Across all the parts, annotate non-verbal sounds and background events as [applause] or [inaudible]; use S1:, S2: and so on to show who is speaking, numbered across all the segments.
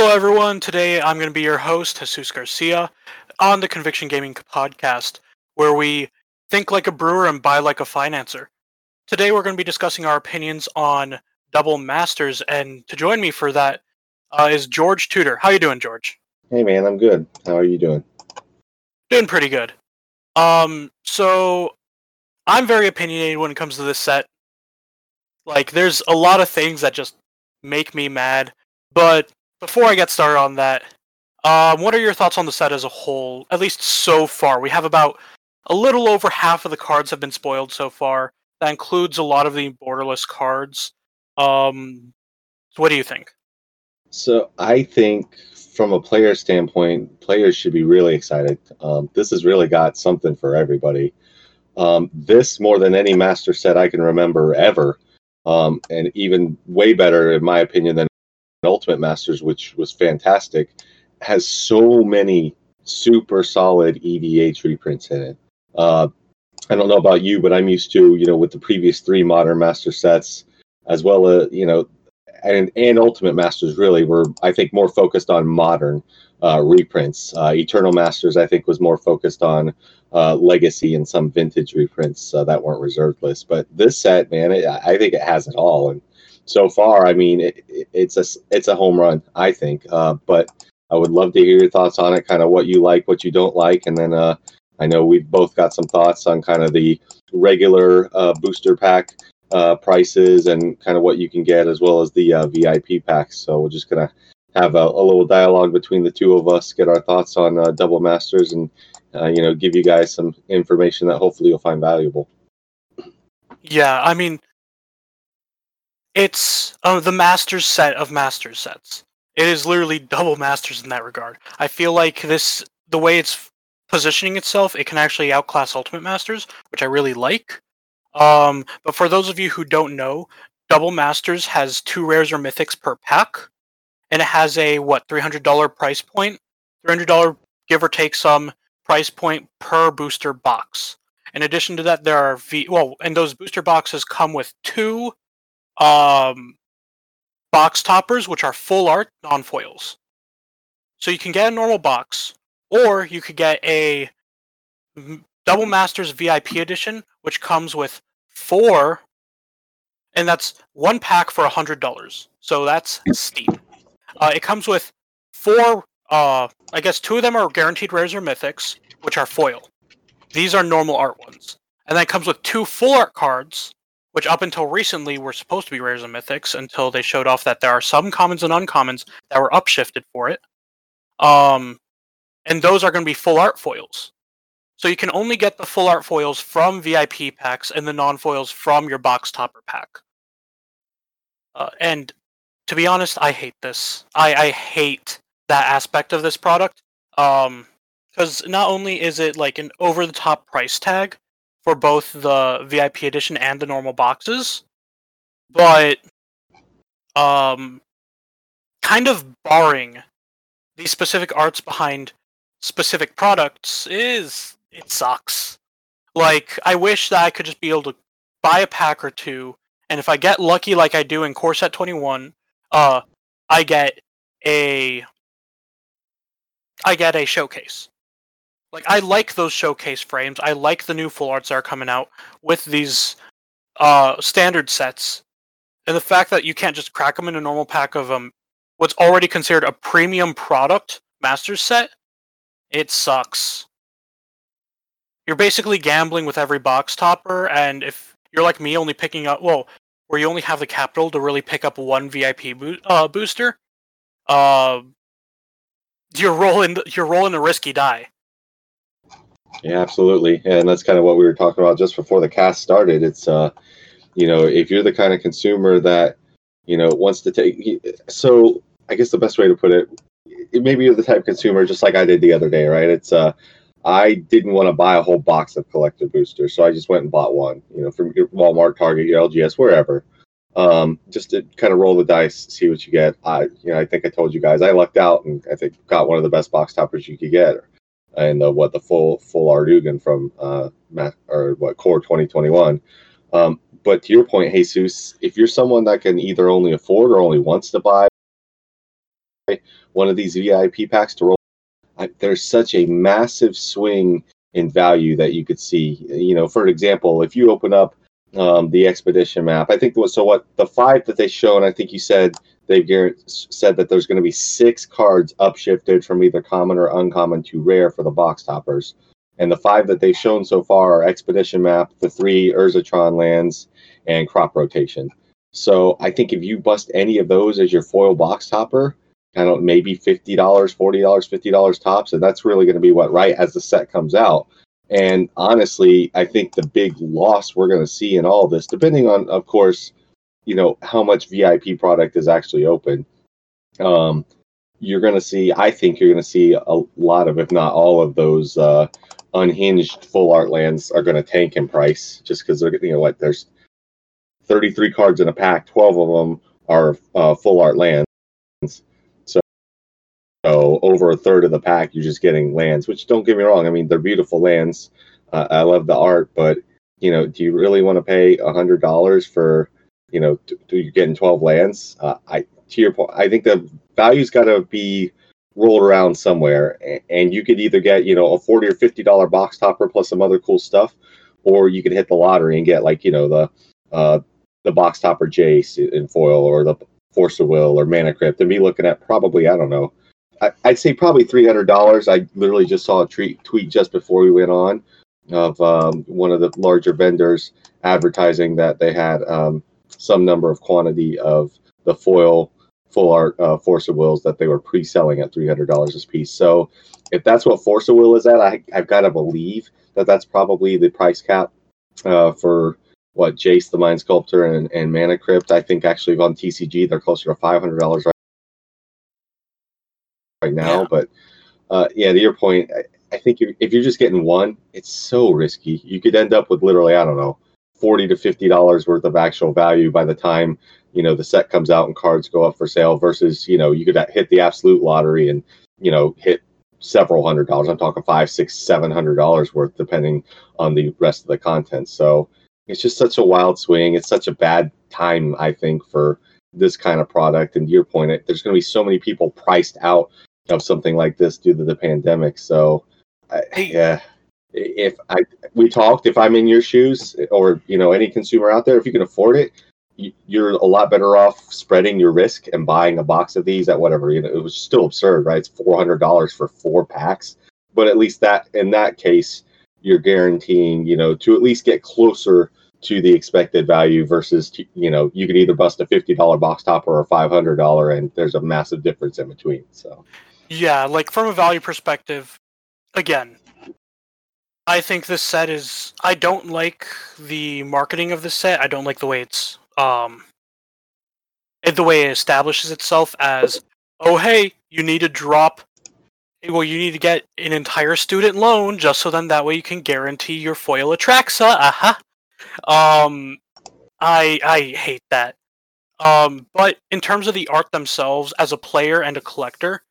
S1: Hello, everyone. Today I'm going to be your host, Jesus Garcia, on the Conviction Gaming podcast, where we think like a brewer and buy like a financer. Today we're going to be discussing our opinions on Double Masters, and to join me for that uh, is George Tudor. How you doing, George?
S2: Hey, man, I'm good. How are you doing?
S1: Doing pretty good. Um, so I'm very opinionated when it comes to this set. Like, there's a lot of things that just make me mad, but before I get started on that, um, what are your thoughts on the set as a whole? At least so far, we have about a little over half of the cards have been spoiled so far. That includes a lot of the borderless cards. Um, so what do you think?
S2: So I think, from a player standpoint, players should be really excited. Um, this has really got something for everybody. Um, this more than any master set I can remember ever, um, and even way better in my opinion than Ultimate Masters, which was fantastic, has so many super solid EDH reprints in it. Uh, I don't know about you, but I'm used to, you know, with the previous three Modern Master sets, as well as, you know, and, and Ultimate Masters really were, I think, more focused on modern uh, reprints. Uh, Eternal Masters, I think, was more focused on uh, legacy and some vintage reprints uh, that weren't reserved lists. But this set, man, it, I think it has it all. And so far, I mean, it, it, it's a it's a home run, I think. Uh, but I would love to hear your thoughts on it, kind of what you like, what you don't like, and then uh, I know we've both got some thoughts on kind of the regular uh, booster pack uh, prices and kind of what you can get, as well as the uh, VIP packs. So we're just gonna have a, a, little dialogue between the two of us, get our thoughts on uh, double masters, and you know, give you guys some information that hopefully you'll find valuable.
S1: Yeah, I mean, it's uh, the Masters set of Masters sets. It is literally double Masters in that regard. I feel like this, the way it's positioning itself, it can actually outclass Ultimate Masters, which I really like. Um, but for those of you who don't know, Double Masters has two rares or mythics per pack, and it has a what three hundred dollar price point, three hundred dollar give or take some price point per booster box. In addition to that, there are V well, and those booster boxes come with two um, box toppers, which are full art non foils. So you can get a normal box, or you could get a Double Masters VIP edition, which comes with four, and that's one pack for hundred dollars. So that's steep. Uh, it comes with four. Uh, I guess two of them are guaranteed rares or mythics, which are foil. These are normal art ones, and then it comes with two full art cards, which up until recently were supposed to be rares and mythics until they showed off that there are some commons and uncommons that were upshifted for it. Um, and those are going to be full art foils. So you can only get the full art foils from VIP packs and the non foils from your box topper pack. Uh, and to be honest, I hate this. I, I hate that aspect of this product. Um, because not only is it like an over the top price tag, for both the VIP edition and the normal boxes, but um, kind of barring the specific arts behind specific products is it sucks. Like I wish that I could just be able to buy a pack or two, and if I get lucky, like I do in Core Set Twenty One, uh, I get a I get a showcase. Like I like those showcase frames. I like the new full arts that are coming out with these uh, standard sets, and the fact that you can't just crack them in a normal pack of um, what's already considered a premium product master set. It sucks. You're basically gambling with every box topper, and if you're like me, only picking up well, where you only have the capital to really pick up one VIP bo- uh, booster, uh, you're rolling you're rolling a risky die.
S2: Yeah, absolutely. And that's kind of what we were talking about just before the cast started. It's, uh, you know, if you're the kind of consumer that, you know, wants to take, so I guess the best way to put it, maybe you're the type of consumer just like I did the other day, right? It's, uh, I didn't want to buy a whole box of collector boosters, so I just went and bought one, you know, from your Walmart, Target, your LGS, wherever, um, just to kind of roll the dice, see what you get. I, you know, I think I told you guys I lucked out and I think got one of the best box toppers you could get and the, what the full full art Ugin from uh, or what Core 2021. Um, but to your point, Jesus, if you're someone that can either only afford or only wants to buy one of these VIP packs to roll. I, there's such a massive swing in value that you could see. You know, for example, if you open up um, the expedition map, I think what so. What the five that they show, and I think you said they've said that there's going to be six cards upshifted from either common or uncommon to rare for the box toppers. And the five that they've shown so far are Expedition Map, the three Urzatron lands, and Crop Rotation. So I think if you bust any of those as your foil box topper, I don't maybe fifty dollars, forty dollars, fifty dollars tops, and that's really going to be what right as the set comes out. And honestly, I think the big loss we're going to see in all this, depending on, of course, you know how much VIP product is actually open. Um, you're going to see. I think you're going to see a lot of, if not all of those uh, unhinged full art lands are going to tank in price just because they're you know what there's 33 cards in a pack 12 of them are uh, full art lands so, so over a third of the pack you're just getting lands which don't get me wrong i mean they're beautiful lands uh, i love the art but you know do you really want to pay a hundred dollars for you know to, to you're getting 12 lands uh, i to your point i think the value's got to be rolled around somewhere and you could either get you know a 40 or 50 dollar box topper plus some other cool stuff or you could hit the lottery and get like you know the uh the box topper jace in foil or the force of will or mana crypt. And be looking at probably i don't know I, would say probably $300 i literally just saw a tweet, tweet just before we went on of um, one of the larger vendors advertising that they had um, some number of quantity of the foil full art uh, Force of Wills that they were pre-selling at three hundred dollars a piece. So if that's what Force of Will is at, I, I've got to believe that that's probably the price cap uh, for what Jace the Mind Sculptor and, and Mana Crypt. I think actually on TCG they're closer to five hundred dollars right, right now. Yeah. But uh, yeah, to your point, I, I think if, if you're just getting one, it's so risky. You could end up with literally I don't know forty to fifty dollars worth of actual value by the time you know the set comes out and cards go up for sale versus you know you could hit the absolute lottery and you know hit several hundred dollars. I'm talking five six seven hundred dollars worth depending on the rest of the content. So it's just such a wild swing. It's such a bad time i think for this kind of product. And to your point it, there's going to be so many people priced out of something like this due to the pandemic. So I, yeah if i we talked if i'm in your shoes or you know any consumer out there if you can afford it you're a lot better off spreading your risk and buying a box of these at whatever you know it was still absurd right? It's $400 for four packs. But at least that in that case you're guaranteeing you know to at least get closer to the expected value versus you know you could either bust a $50 box topper or a $500 and there's a massive difference in between so.
S1: Yeah like from a value perspective again I think this set is. I don't like the marketing of this set. I don't like the way it's um, the way it establishes itself as, oh hey, you need to drop, well you need to get an entire student loan just so then that way you can guarantee your foil Atraxa. Aha. Uh-huh. Um, I I hate that. Um, but in terms of the art themselves, as a player and a collector,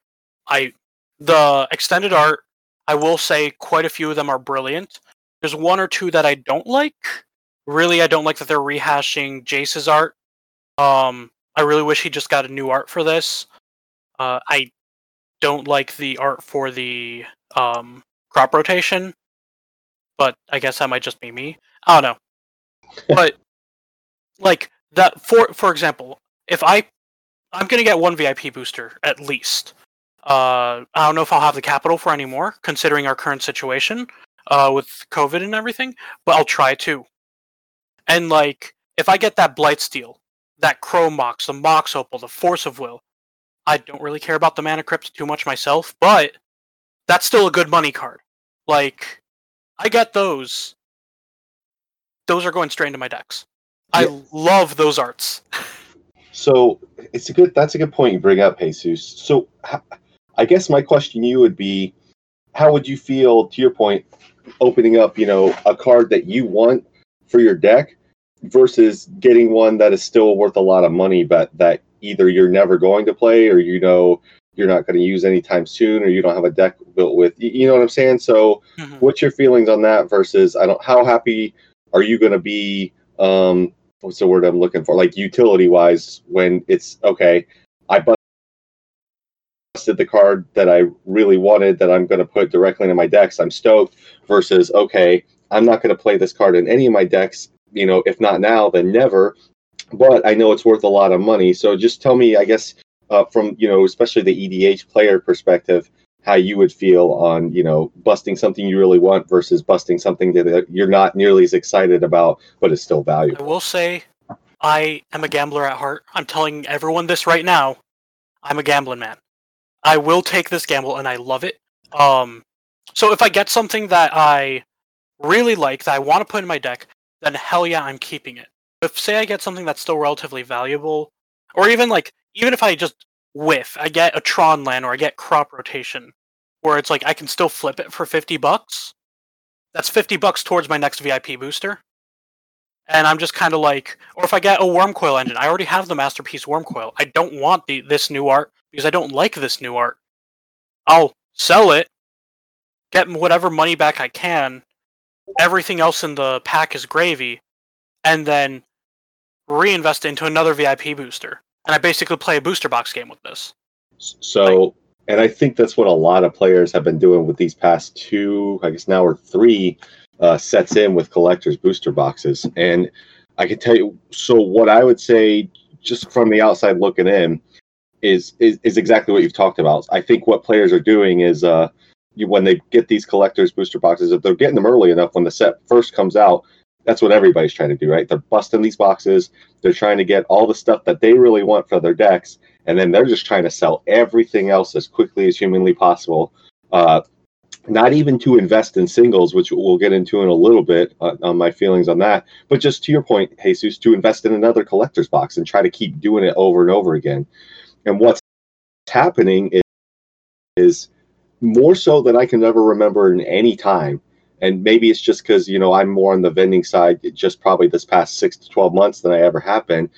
S1: I the extended art, I will say quite a few of them are brilliant. There's one or two that I don't like, really, I don't like that they're rehashing Jace's art. Um, I really wish he just got a new art for this. Uh, I don't like the art for the um, crop rotation, but I guess that might just be me. I don't know. [laughs] but like that for for example, if I I'm gonna get one VIP booster at least. Uh, I don't know if I'll have the capital for any more, considering our current situation uh, with COVID and everything, but I'll try to. And like, if I get that Blightsteel, that Chrome Mox, the Mox Opal, the Force of Will, I don't really care about the Mana Crypt too much myself, but that's still a good money card. Like, I get those. Those are going straight into my decks. Yeah. I love those arts. [laughs]
S2: so it's a good. That's a good point you bring up, Jesus. So I guess my question to you would be, how would you feel to your point, opening up, you know, a card that you want for your deck versus getting one that is still worth a lot of money, but that either you're never going to play or you know you're not going to use anytime soon or you don't have a deck built with you know what i'm saying so mm-hmm. what's your feelings on that versus i don't how happy are you going to be um what's the word i'm looking for like utility wise when it's okay i bust the card that I really wanted that I'm going to put directly into my decks. I'm stoked. Versus, okay, I'm not going to play this card in any of my decks. You know, if not now, then never. But I know it's worth a lot of money. So just tell me, I guess, uh, from you know, especially the EDH player perspective, how you would feel on you know busting something you really want versus busting something that you're not nearly as excited about, but is still valuable.
S1: I will say, I am a gambler at heart. I'm telling everyone this right now. I'm a gambling man. I will take this gamble, and I love it. Um, so if I get something that I really like that I want to put in my deck, then hell yeah, I'm keeping it. If say I get something that's still relatively valuable, or even like even if I just whiff, I get a Tron land or I get crop rotation, where it's like I can still flip it for 50 bucks. That's 50 bucks towards my next VIP booster. And I'm just kind of like, or if I get a Wurmcoil engine, I already have the Masterpiece Wurmcoil. I don't want the this new art because I don't like this new art. I'll sell it, get whatever money back I can. Everything else in the pack is gravy, and then reinvest into another VIP booster. And I basically play a booster box game with this.
S2: So and I think that's what a lot of players have been doing with these past two, I guess now or three uh, sets in with collectors booster boxes. And I can tell you, so what I would say, just from the outside looking in, is is, is exactly what you've talked about. I think what players are doing is uh, you, when they get these collectors booster boxes, if they're getting them early enough when the set first comes out, that's what everybody's trying to do, right? They're busting these boxes. They're trying to get all the stuff that they really want for their decks, and then they're just trying to sell everything else as quickly as humanly possible. Uh, not even to invest in singles, which we'll get into in a little bit uh, on my feelings on that, but just to your point, Jesus, to invest in another collector's box and try to keep doing it over and over again. And what's happening is, is more so than I can ever remember in any time. And maybe it's just because you know i'm more on the vending side just probably this past six to 12 months than i ever have been.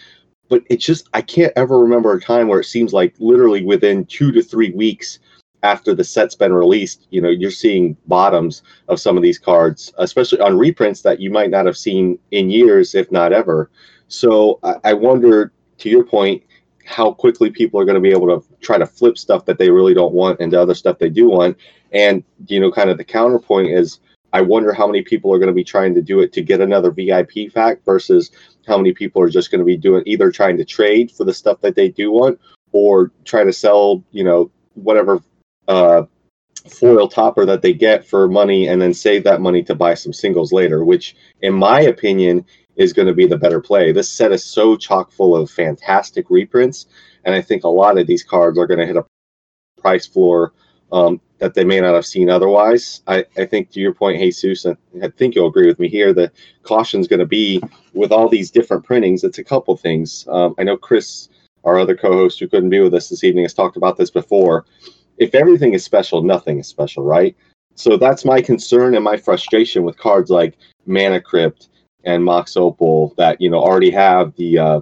S2: But it's just i can't ever remember a time where it seems like literally within two to three weeks after the set's been released you know you're seeing bottoms of some of these cards especially on reprints that you might not have seen in years if not ever. So i, I wonder to your point how quickly people are going to be able to try to flip stuff that they really don't want into other stuff they do want. And you know kind of the counterpoint is I wonder how many people are going to be trying to do it to get another VIP fact versus how many people are just going to be doing either trying to trade for the stuff that they do want or try to sell, you know, whatever uh, foil topper that they get for money and then save that money to buy some singles later, which, in my opinion, is going to be the better play. This set is so chock full of fantastic reprints, and I think a lot of these cards are going to hit a price floor um, that they may not have seen otherwise. I, I think to your point, Jesus, I, I think you'll agree with me here. The caution is going to be with all these different printings. It's a couple things. Um, I know Chris, our other co-host who couldn't be with us this evening, has talked about this before. If everything is special, nothing is special, right? So that's my concern and my frustration with cards like Mana Crypt and Mox Opal that you know already have the uh,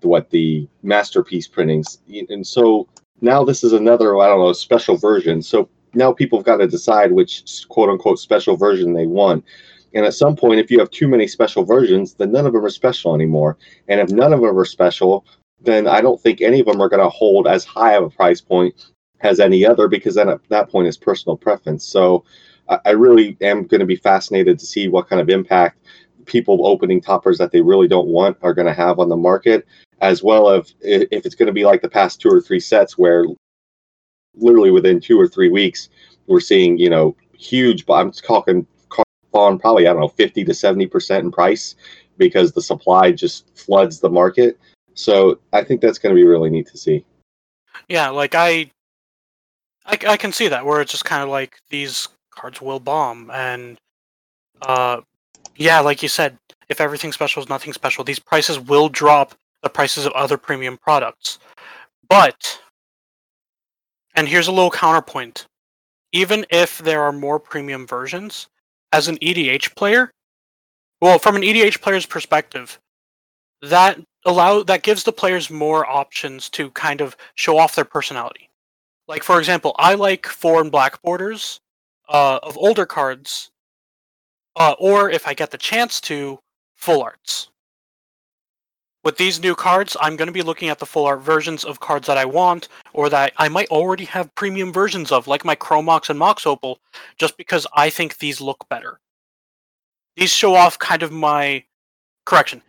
S2: the, what the masterpiece printings, and so now this is another I don't know special version. So now people have got to decide which quote unquote special version they want. And at some point, if you have too many special versions, then none of them are special anymore. And if none of them are special, then I don't think any of them are going to hold as high of a price point as any other because then at that point is personal preference. So I really am going to be fascinated to see what kind of impact people opening toppers that they really don't want are going to have on the market, as well as if it's going to be like the past two or three sets where literally within two or three weeks, we're seeing, you know, huge, but I'm talking on probably, I don't know, 50 to 70% in price because the supply just floods the market. So I think that's going to be really neat to see.
S1: Yeah, like I, I, I can see that where it's just kind of like these cards will bomb and, uh, yeah, like you said, if everything special is nothing special, these prices will drop the prices of other premium products. But and here's a little counterpoint. Even if there are more premium versions, as an EDH player, well, from an EDH player's perspective, that allow that gives the players more options to kind of show off their personality. Like for example, I like foreign black borders uh, of older cards, uh, or if I get the chance to, full arts. with these new cards, I'm going to be looking at the full art versions of cards that I want, or that I might already have premium versions of, like my Chrome Mox and Mox Opal, just because I think these look better. These show off kind of my correction.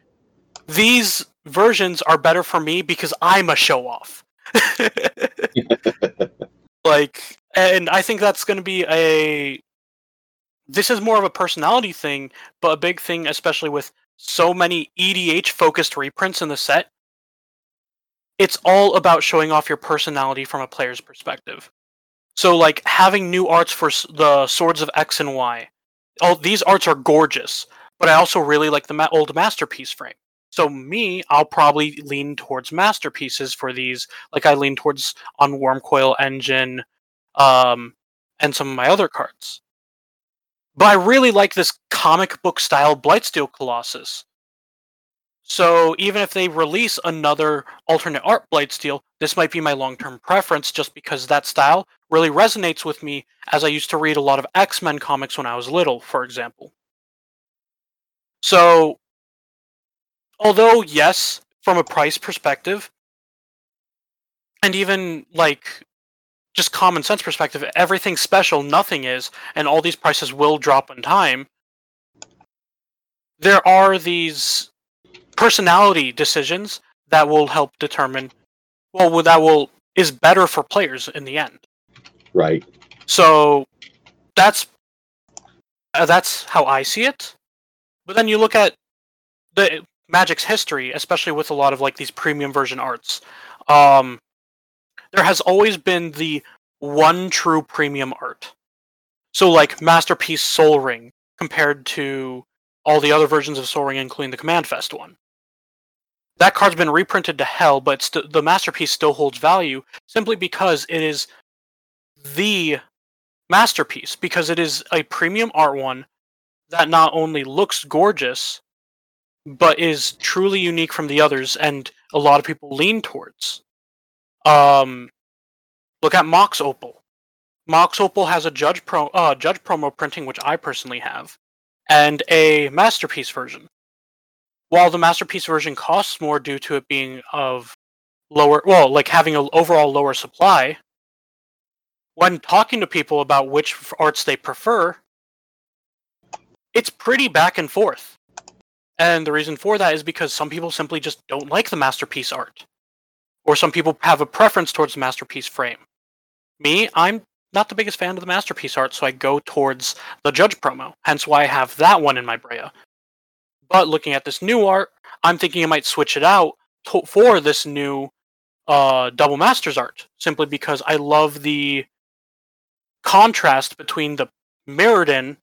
S1: These versions are better for me because I'm a show off. [laughs] like, and I think that's going to be a. This is more of a personality thing, but a big thing, especially with so many EDH focused reprints in the set. It's all about showing off your personality from a player's perspective. So, like having new arts for the Swords of X and Y. All these arts are gorgeous, but I also really like the ma- old masterpiece frame. So me, I'll probably lean towards masterpieces for these, like I lean towards on Wurmcoil Engine, um, and some of my other cards. But I really like this comic book style Blightsteel Colossus. So even if they release another alternate art Blightsteel, this might be my long-term preference just because that style really resonates with me as I used to read a lot of X-Men comics when I was little, for example. So although yes, from a price perspective, and even like just common sense perspective, everything special, nothing is, and all these prices will drop in time. There are these personality decisions that will help determine well that will is better for players in the end.
S2: Right.
S1: So that's uh, that's how I see it. But then you look at the Magic's history, especially with a lot of like these premium version arts. Um, there has always been the one true premium art. So like Masterpiece Sol Ring compared to all the other versions of Sol Ring, including the Command Fest one. That card's been reprinted to hell, but st- the masterpiece still holds value simply because it is the masterpiece, because it is a premium art one that not only looks gorgeous, but is truly unique from the others, and a lot of people lean towards. Um, look at Mox Opal. Mox Opal has a Judge Pro uh, Judge promo printing, which I personally have, and a masterpiece version. While the masterpiece version costs more due to it being of lower, well, like having an overall lower supply, when talking to people about which arts they prefer, it's pretty back and forth. And the reason for that is because some people simply just don't like the masterpiece art. Or some people have a preference towards the masterpiece frame. Me, I'm not the biggest fan of the masterpiece art, so I go towards the Judge promo, hence why I have that one in my Breya. But looking at this new art, I'm thinking I might switch it out to- for this new uh, Double Masters art, simply because I love the contrast between the Mirrodin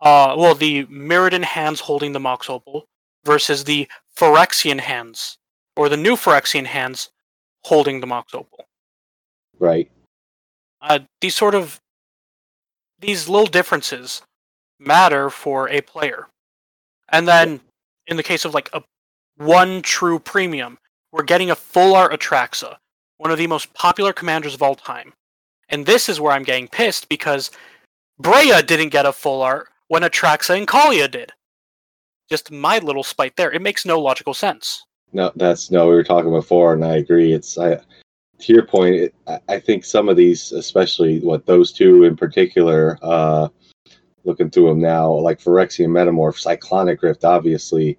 S1: uh, well, the Mirrodin hands holding the Mox Opal versus the Phyrexian hands, or the new Phyrexian hands holding the Mox Opal.
S2: Right.
S1: Uh, these sort of these little differences matter for a player. And then, in the case of like a one true premium, we're getting a full art Atraxa, one of the most popular commanders of all time. And this is where I'm getting pissed because Breya didn't get a full art, when Atraxa and Kaalia did. Just my little spite there. It makes no logical sense.
S2: No, that's no. We were talking before, and I agree. It's I, to your point. It, I think some of these, especially what those two in particular, uh, looking through them now, like Phyrexian Metamorph, Cyclonic Rift, obviously,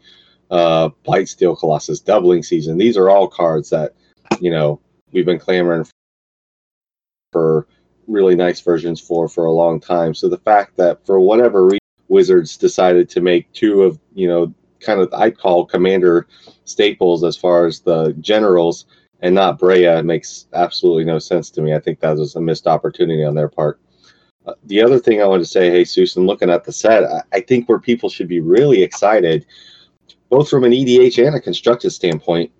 S2: uh, Blightsteel Colossus, Doubling Season. These are all cards that you know we've been clamoring for really nice versions for for a long time. So the fact that for whatever reason Wizards decided to make two of you know kind of I'd call commander staples as far as the generals and not Breya makes absolutely no sense to me. I think that was a missed opportunity on their part. Uh, the other thing I want to say, hey Susan, looking at the set, I, I think where people should be really excited, both from an EDH and a constructed standpoint,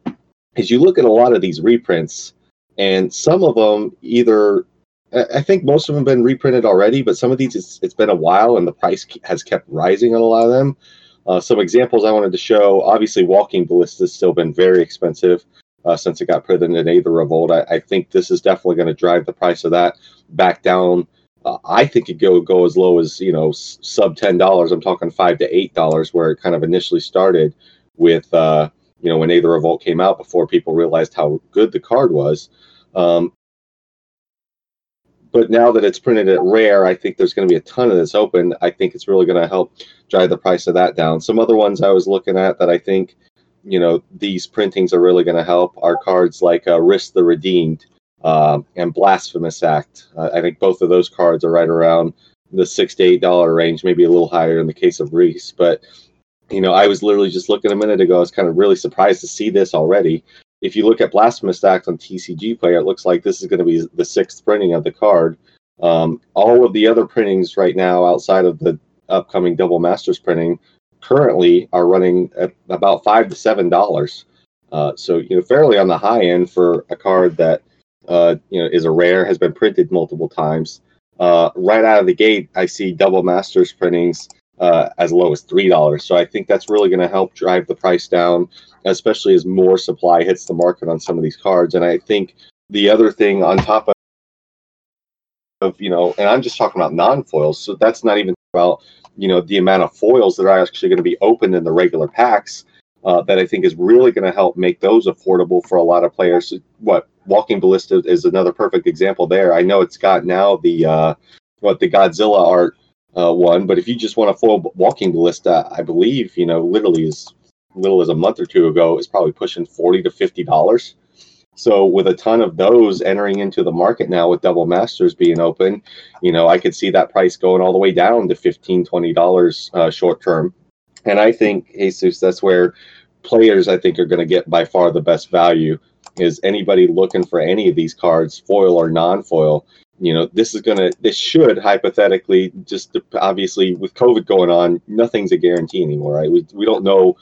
S2: is you look at a lot of these reprints, and some of them either I think most of them have been reprinted already, but some of these it's, it's been a while and the price has kept rising on a lot of them. Uh, some examples I wanted to show obviously, Walking Ballista has still been very expensive uh, since it got printed in the Aether Revolt. I, I think this is definitely going to drive the price of that back down. Uh, I think it go go as low as you know sub ten dollars. I'm talking five to eight dollars, where it kind of initially started with uh, you know, when Aether Revolt came out before people realized how good the card was. Um, but now that it's printed at rare, I think there's going to be a ton of this open. I think it's really going to help drive the price of that down. Some other ones I was looking at that I think, you know, these printings are really going to help are cards like uh, Rhys the Redeemed uh, and Blasphemous Act. Uh, I think both of those cards are right around the six to eight dollar range, maybe a little higher in the case of Rhys. But you know, I was literally just looking a minute ago. I was kind of really surprised to see this already if you look at Blasphemous Act on TCG Player, it looks like this is going to be the sixth printing of the card. Um, all of the other printings right now, outside of the upcoming Double Masters printing, currently are running at about five to seven dollars. Uh, so you know, fairly on the high end for a card that uh, you know is a rare, has been printed multiple times. Uh, right out of the gate, I see Double Masters printings uh, as low as three dollars. So I think that's really going to help drive the price down especially as more supply hits the market on some of these cards. And I think the other thing on top of, of you know, and I'm just talking about non-foils, so that's not even about you know the amount of foils that are actually going to be opened in the regular packs. Uh, that I think is really going to help make those affordable for a lot of players. What Walking Ballista is another perfect example there. I know it's got now the uh, what the Godzilla art uh, one, but if you just want a foil Walking Ballista, I believe you know literally is little as a month or two ago is probably pushing 40 to 50 dollars. So with a ton of those entering into the market now with double masters being open you know i could see that price going all the way down to 15 20 dollars uh, short term. And i think jesus that's where players i think are going to get by far the best value is anybody looking for any of these cards foil or non-foil. You know this is going to this should hypothetically just obviously with covid going on nothing's a guarantee anymore right? We, we don't know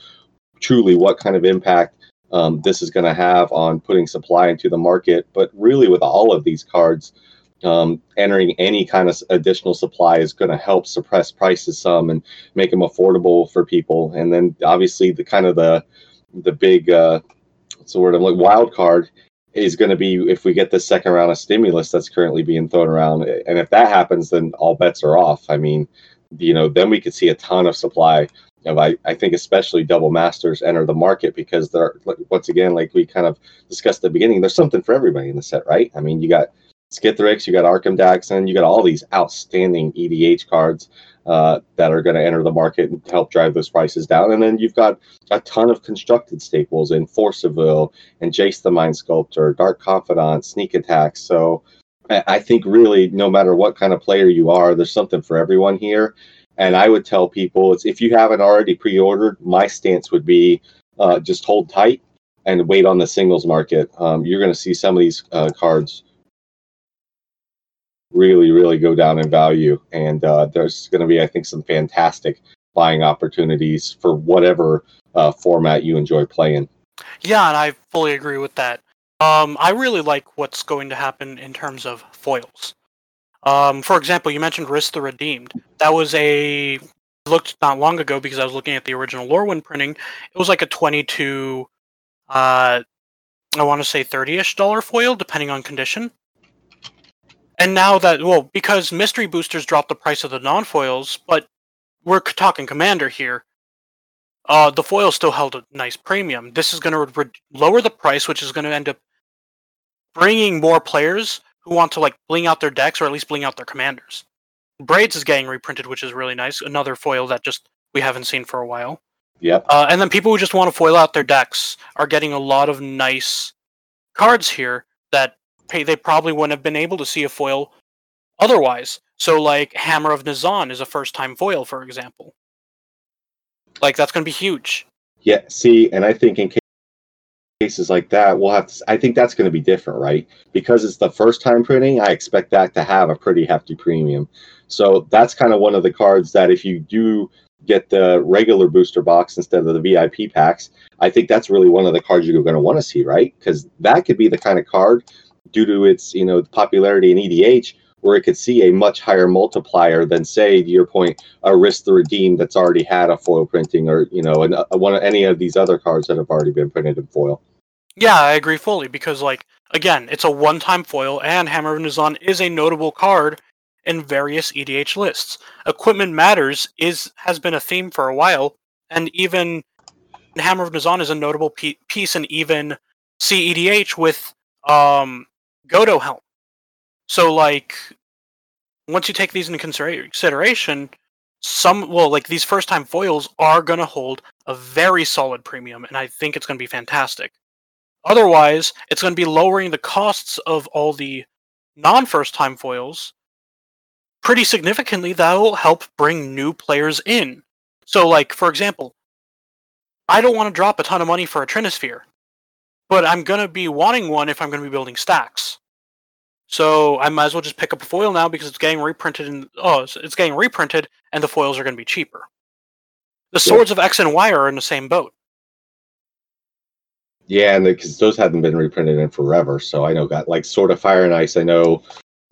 S2: truly what kind of impact um, this is going to have on putting supply into the market. But really, with all of these cards, um, entering any kind of additional supply is going to help suppress prices some and make them affordable for people. And then obviously the kind of the the big uh, what's the word I'm like wild card is going to be if we get the second round of stimulus that's currently being thrown around. And if that happens, then all bets are off. I mean, you know, then we could see a ton of supply I, I think especially double masters enter the market because they're once again like we kind of discussed at the beginning there's something for everybody in the set right? I mean you got skithiryx you got arcum dagsson you got all these outstanding edh cards uh, that are going to enter the market and help drive those prices down. And then you've got a ton of constructed staples in force of will and jace the mind sculptor dark confidant sneak attack. So I think really no matter what kind of player you are there's something for everyone here and I would tell people, it's if you haven't already pre-ordered, my stance would be uh, just hold tight and wait on the singles market. Um, you're going to see some of these uh, cards really, really go down in value, and uh, there's going to be, I think, some fantastic buying opportunities for whatever uh, format you enjoy playing.
S1: Yeah, and I fully agree with that. Um, I really like what's going to happen in terms of foils. Um, for example, you mentioned Rhys the Redeemed. That was a looked not long ago because I was looking at the original Lorwyn printing. It was like a twenty-two, uh, I want to say thirty-ish dollar foil, depending on condition. And now that well, because mystery boosters dropped the price of the non-foils, but we're talking commander here. Uh, the foil still held a nice premium. This is going to re- lower the price, which is going to end up bringing more players who want to like bling out their decks or at least bling out their commanders. Braids is getting reprinted, which is really nice. Another foil that just we haven't seen for a while.
S2: Yep.
S1: Uh, and then people who just want to foil out their decks are getting a lot of nice cards here that pay, they probably wouldn't have been able to see a foil otherwise. So, like Hammer of Nazahn is a first time foil, for example. Like that's going to be huge.
S2: Yeah. See, and I think in cases like that, we'll have to. I think that's going to be different, right? Because it's the first time printing. I expect that to have a pretty hefty premium. So that's kind of one of the cards that if you do get the regular booster box instead of the VIP packs, I think that's really one of the cards you're going to want to see, right? Because that could be the kind of card, due to its you know popularity in EDH, where it could see a much higher multiplier than, say, to your point, a Rhys the Redeem that's already had a foil printing, or you know, an, a, one of any of these other cards that have already been printed in foil.
S1: Yeah, I agree fully because, like, again, it's a one-time foil, and Hammer of Nazahn is a notable card in various EDH lists. Equipment matters is has been a theme for a while, and even Hammer of Nazahn is a notable piece and even CEDH with um, Godo Helm. So, like, once you take these into consideration, some well, like these first time foils are gonna hold a very solid premium, and I think it's gonna be fantastic. Otherwise, it's gonna be lowering the costs of all the non first time foils pretty significantly. That will help bring new players in. So, like for example, I don't want to drop a ton of money for a Trinisphere, but I'm gonna be wanting one if I'm gonna be building stax. So I might as well just pick up a foil now because it's getting reprinted and oh, it's getting reprinted, and the foils are going to be cheaper. The swords yeah. of X and Y are in the same boat.
S2: Yeah, and because those hadn't been reprinted in forever, so I know got like Sword of Fire and Ice. I know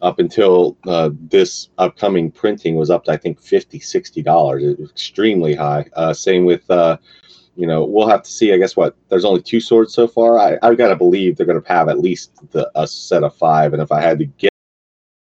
S2: up until uh, this upcoming printing was up to I think 50 60 dollars. It was extremely high. Uh, same with uh, you know, we'll have to see. I guess what there's only two swords so far. I I've got to believe they're going to have at least the, a set of five. And if I had to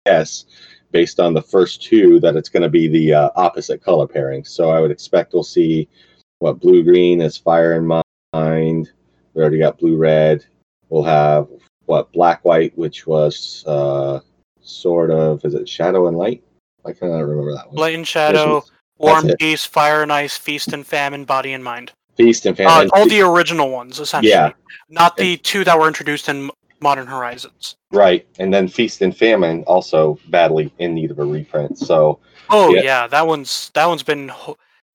S2: guess, based on the first two, that it's going to be the uh, opposite color pairing. So I would expect we'll see what blue green is fire and mind. We already got blue red. We'll have what black white, which was uh, sort of is it shadow and light? I cannot remember that one.
S1: Light and shadow. Warm peace, fire and ice, feast and famine, body and mind.
S2: Feast and
S1: Famine. Uh, all the original ones, essentially. Yeah. Not the two that were introduced in Modern Horizons.
S2: Right, and then Feast and Famine also badly in need of a reprint. So.
S1: Oh yeah, yeah that one's that one's been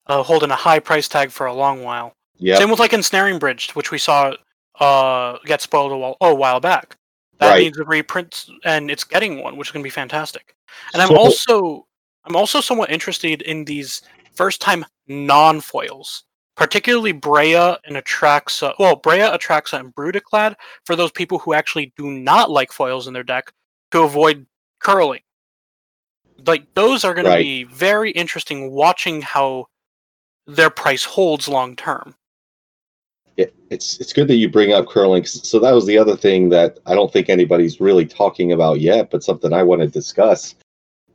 S1: uh, holding a high price tag for a long while. Yeah. Same with like Ensnaring Bridge, which we saw uh, get spoiled a while, oh, a while back. That right. needs a reprint, and it's getting one, which is going to be fantastic. And so, I'm also I'm also somewhat interested in these first time non foils particularly Breya and Atraxa. Well, Breya, Atraxa, and Brudiclad for those people who actually do not like foils in their deck to avoid curling. Like those are going right. to be very interesting watching how their price holds long term.
S2: Yeah, it's it's good that you bring up curling. So that was the other thing that I don't think anybody's really talking about yet, but something I want to discuss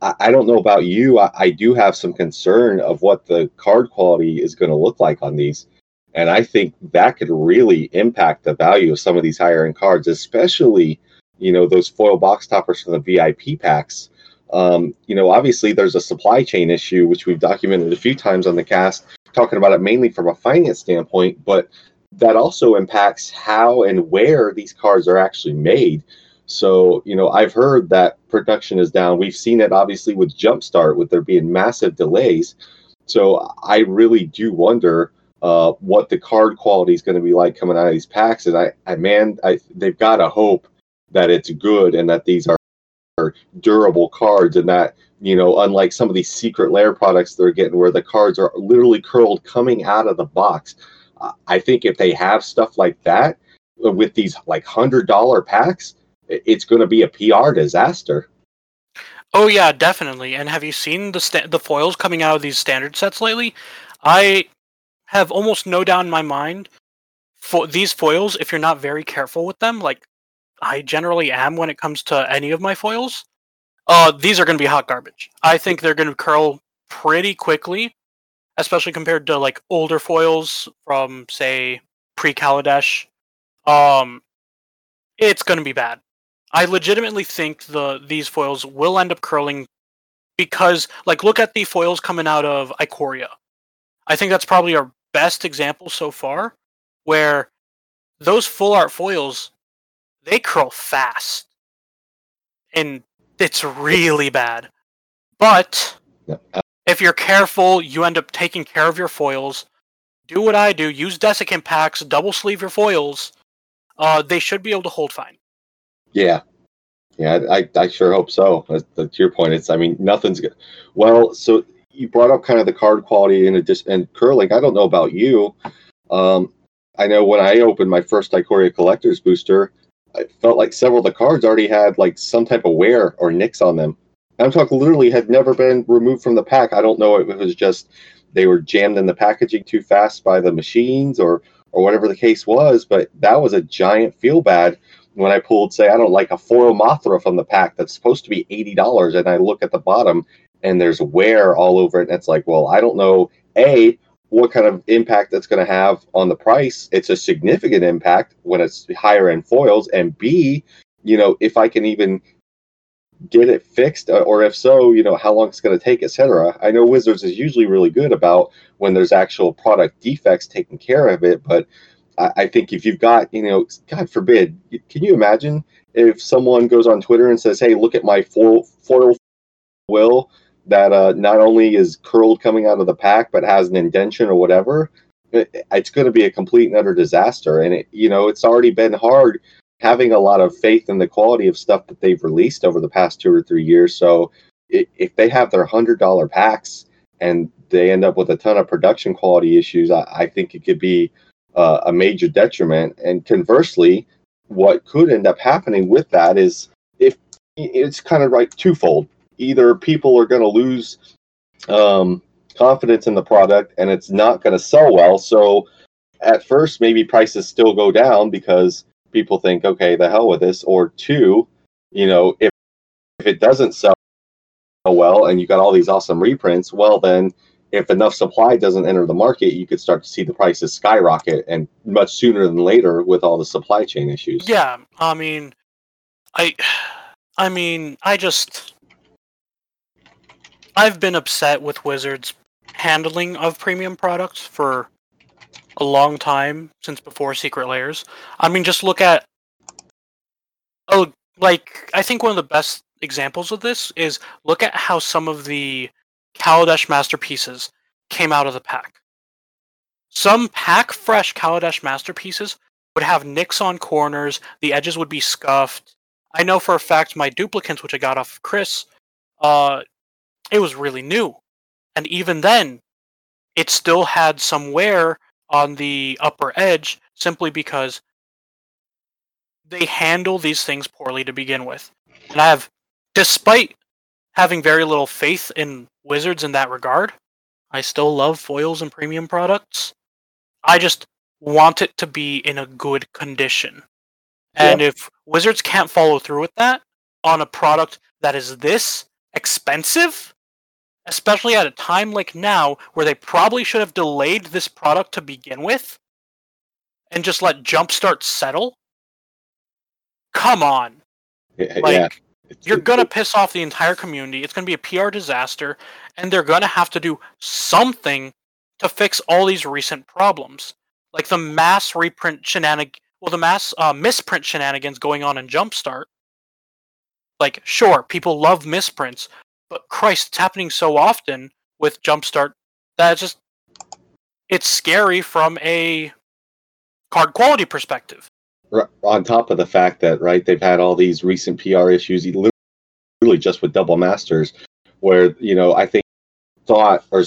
S2: I, don't know about you. I, I do have some concern of what the card quality is going to look like on these. And I think that could really impact the value of some of these higher end cards, especially, you know, those foil box toppers for the VIP packs. Um, you know, obviously there's a supply chain issue, which we've documented a few times on the cast, talking about it mainly from a finance standpoint, but that also impacts how and where these cards are actually made. So, you know, I've heard that production is down. We've seen it obviously with Jumpstart, with there being massive delays. So, I really do wonder uh, what the card quality is going to be like coming out of these packs. And I, I man, I, they've got to hope that it's good and that these are, are durable cards and that you know, unlike some of these Secret Lair products they're getting where the cards are literally curled coming out of the box. I think if they have stuff like that with these like hundred dollar packs, it's going to be a PR disaster.
S1: Oh yeah, definitely. And have you seen the sta- the foils coming out of these standard sets lately? I have almost no doubt in my mind for these foils if you're not very careful with them, like I generally am when it comes to any of my foils. Uh, these are going to be hot garbage. I think they're going to curl pretty quickly, especially compared to like older foils from say pre Kaladesh. Um, it's going to be bad. I legitimately think the these foils will end up curling because like look at the foils coming out of Ikoria. I think that's probably our best example so far where those full art foils they curl fast. And it's really bad. But if you're careful, you end up taking care of your foils. Do what I do, use desiccant packs, double sleeve your foils. Uh, they should be able to hold fine.
S2: Yeah, yeah, I, I sure hope so. to your point, it's I mean nothing's good. Well, so you brought up kind of the card quality and dis- and curling. I don't know about you. Um, I know when I opened my first Ikoria Collector's booster, I felt like several of the cards already had like some type of wear or nicks on them. I'm talking literally had never been removed from the pack. I don't know if it was just they were jammed in the packaging too fast by the machines or or whatever the case was, but that was a giant feel bad when I pulled, say, I don't like a foil Mothra from the pack that's supposed to be eighty dollars, and I look at the bottom and there's wear all over it, and it's like, well, I don't know. A, what kind of impact that's going to have on the price. It's a significant impact when it's higher end foils, and B, you know, if I can even get it fixed, uh, or if so, you know, how long it's going to take, etc. I know Wizards is usually really good about when there's actual product defects taking care of it, but I, I think if you've got, you know, God forbid, can you imagine if someone goes on Twitter and says, "Hey, look at my foil foil will that uh, not only is curled coming out of the pack but has an indention or whatever." it's going to be a complete and utter disaster, and it, you know, it's already been hard having a lot of faith in the quality of stuff that they've released over the past two or three years. So if they have their hundred dollar packs and they end up with a ton of production quality issues, I, I think it could be uh, a major detriment. And conversely, what could end up happening with that is if it's kind of like twofold. Either people are going to lose um, confidence in the product and it's not going to sell well. So at first, maybe prices still go down because people think, okay, the hell with this. Or two, you know, if if it doesn't sell well and you got all these awesome reprints, well then if enough supply doesn't enter the market, you could start to see the prices skyrocket and much sooner than later with all the supply chain issues.
S1: Yeah, I mean I I mean, I just I've been upset with Wizards handling of premium products for a long time since before Secret Lairs. I mean, just look at oh, like I think one of the best examples of this is look at how some of the Kaladesh masterpieces came out of the pack. Some pack fresh Kaladesh masterpieces would have nicks on corners, the edges would be scuffed. I know for a fact my Duplicants, which I got off of Chris, uh, it was really new. And even then, it still had some wear on the upper edge simply because they handle these things poorly to begin with. And I have, despite having very little faith in Wizards in that regard, I still love foils and premium products. I just want it to be in a good condition. And if Wizards can't follow through with that on a product that is this expensive, especially at a time like now where they probably should have delayed this product to begin with and just let Jumpstart settle. Come on.
S2: Yeah,
S1: like
S2: yeah.
S1: You're going to piss off the entire community. It's going to be a PR disaster and they're going to have to do something to fix all these recent problems. Like the mass reprint shenanigans, well the mass uh, misprint shenanigans going on in Jumpstart. Like sure, people love misprints, but Christ, it's happening so often with Jumpstart that it's just it's scary from a card quality perspective.
S2: On top of the fact that right, they've had all these recent PR issues, literally just with double masters, where you know I think thought or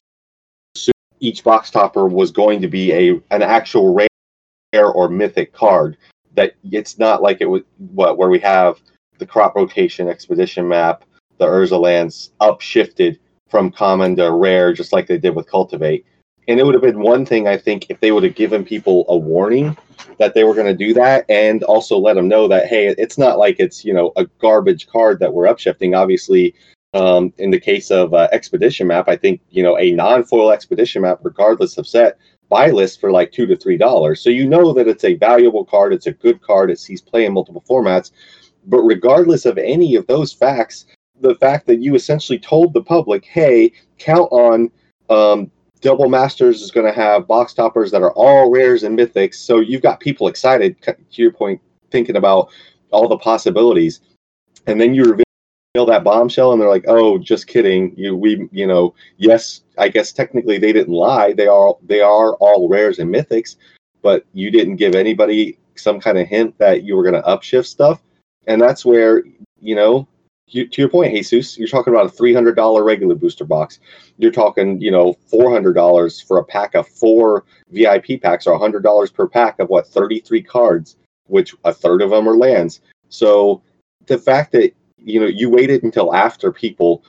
S2: each box topper was going to be a an actual rare or mythic card. That it's not like it was what where we have the crop rotation expedition map the Urza lands upshifted from common to rare, just like they did with Cultivate. And it would have been one thing, I think, if they would have given people a warning that they were going to do that and also let them know that, hey, it's not like it's, you know, a garbage card that we're upshifting. Obviously, um, in the case of uh, Expedition Map, I think, you know, a non foil Expedition Map, regardless of set, buy list for like two to three dollars. So you know that it's a valuable card, it's a good card, it sees play in multiple formats. But regardless of any of those facts, the fact that you essentially told the public, hey, count on um, Double Masters is going to have box toppers that are all rares and mythics. So you've got people excited, to your point, thinking about all the possibilities. And then you reveal that bombshell and they're like, oh, just kidding. You, we, you know, yes, I guess technically they didn't lie. They are, they are all rares and mythics, but you didn't give anybody some kind of hint that you were going to upshift stuff. And that's where, you know, you, to your point, Jesus, you're talking about a three hundred dollar regular booster box. You're talking, you know, four hundred dollars for a pack of four VIP packs, or hundred dollars per pack of what thirty three cards, which a third of them are lands. So the fact that you know you waited until after people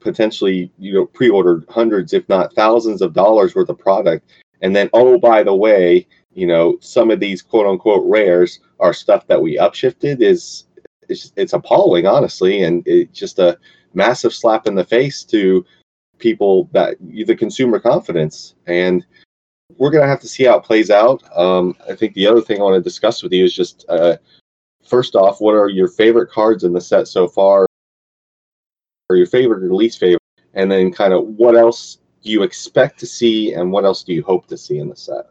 S2: potentially you know pre-ordered hundreds, if not thousands, of dollars worth of product, and then oh by the way, you know some of these quote unquote rares are stuff that we upshifted is it's it's appalling, honestly, and it's just a massive slap in the face to people that the consumer confidence. And we're gonna have to see how it plays out. Um, I think the other thing I want to discuss with you is just uh, first off, what are your favorite cards in the set so far, or your favorite or least favorite, and then kind of what else do you expect to see, and what else do you hope to see in the set?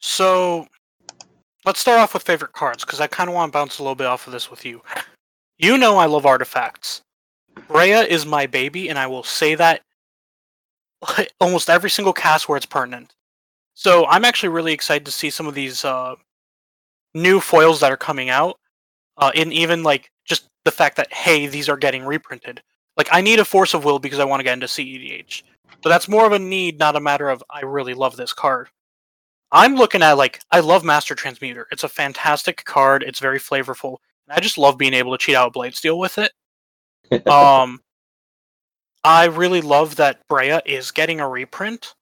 S1: So let's start off with favorite cards because I kind of want to bounce a little bit off of this with you. You know I love artifacts. Breya is my baby, and I will say that [laughs] almost every single cast where it's pertinent. So I'm actually really excited to see some of these uh, new foils that are coming out, uh, and even like just the fact that hey, these are getting reprinted. Like I need a Force of Will because I want to get into CEDH. But that's more of a need, not a matter of I really love this card. I'm looking at like I love Master Transmuter. It's a fantastic card. It's very flavorful. I just love being able to cheat out Blightsteel with it. [laughs] um, I really love that Breya is getting a reprint.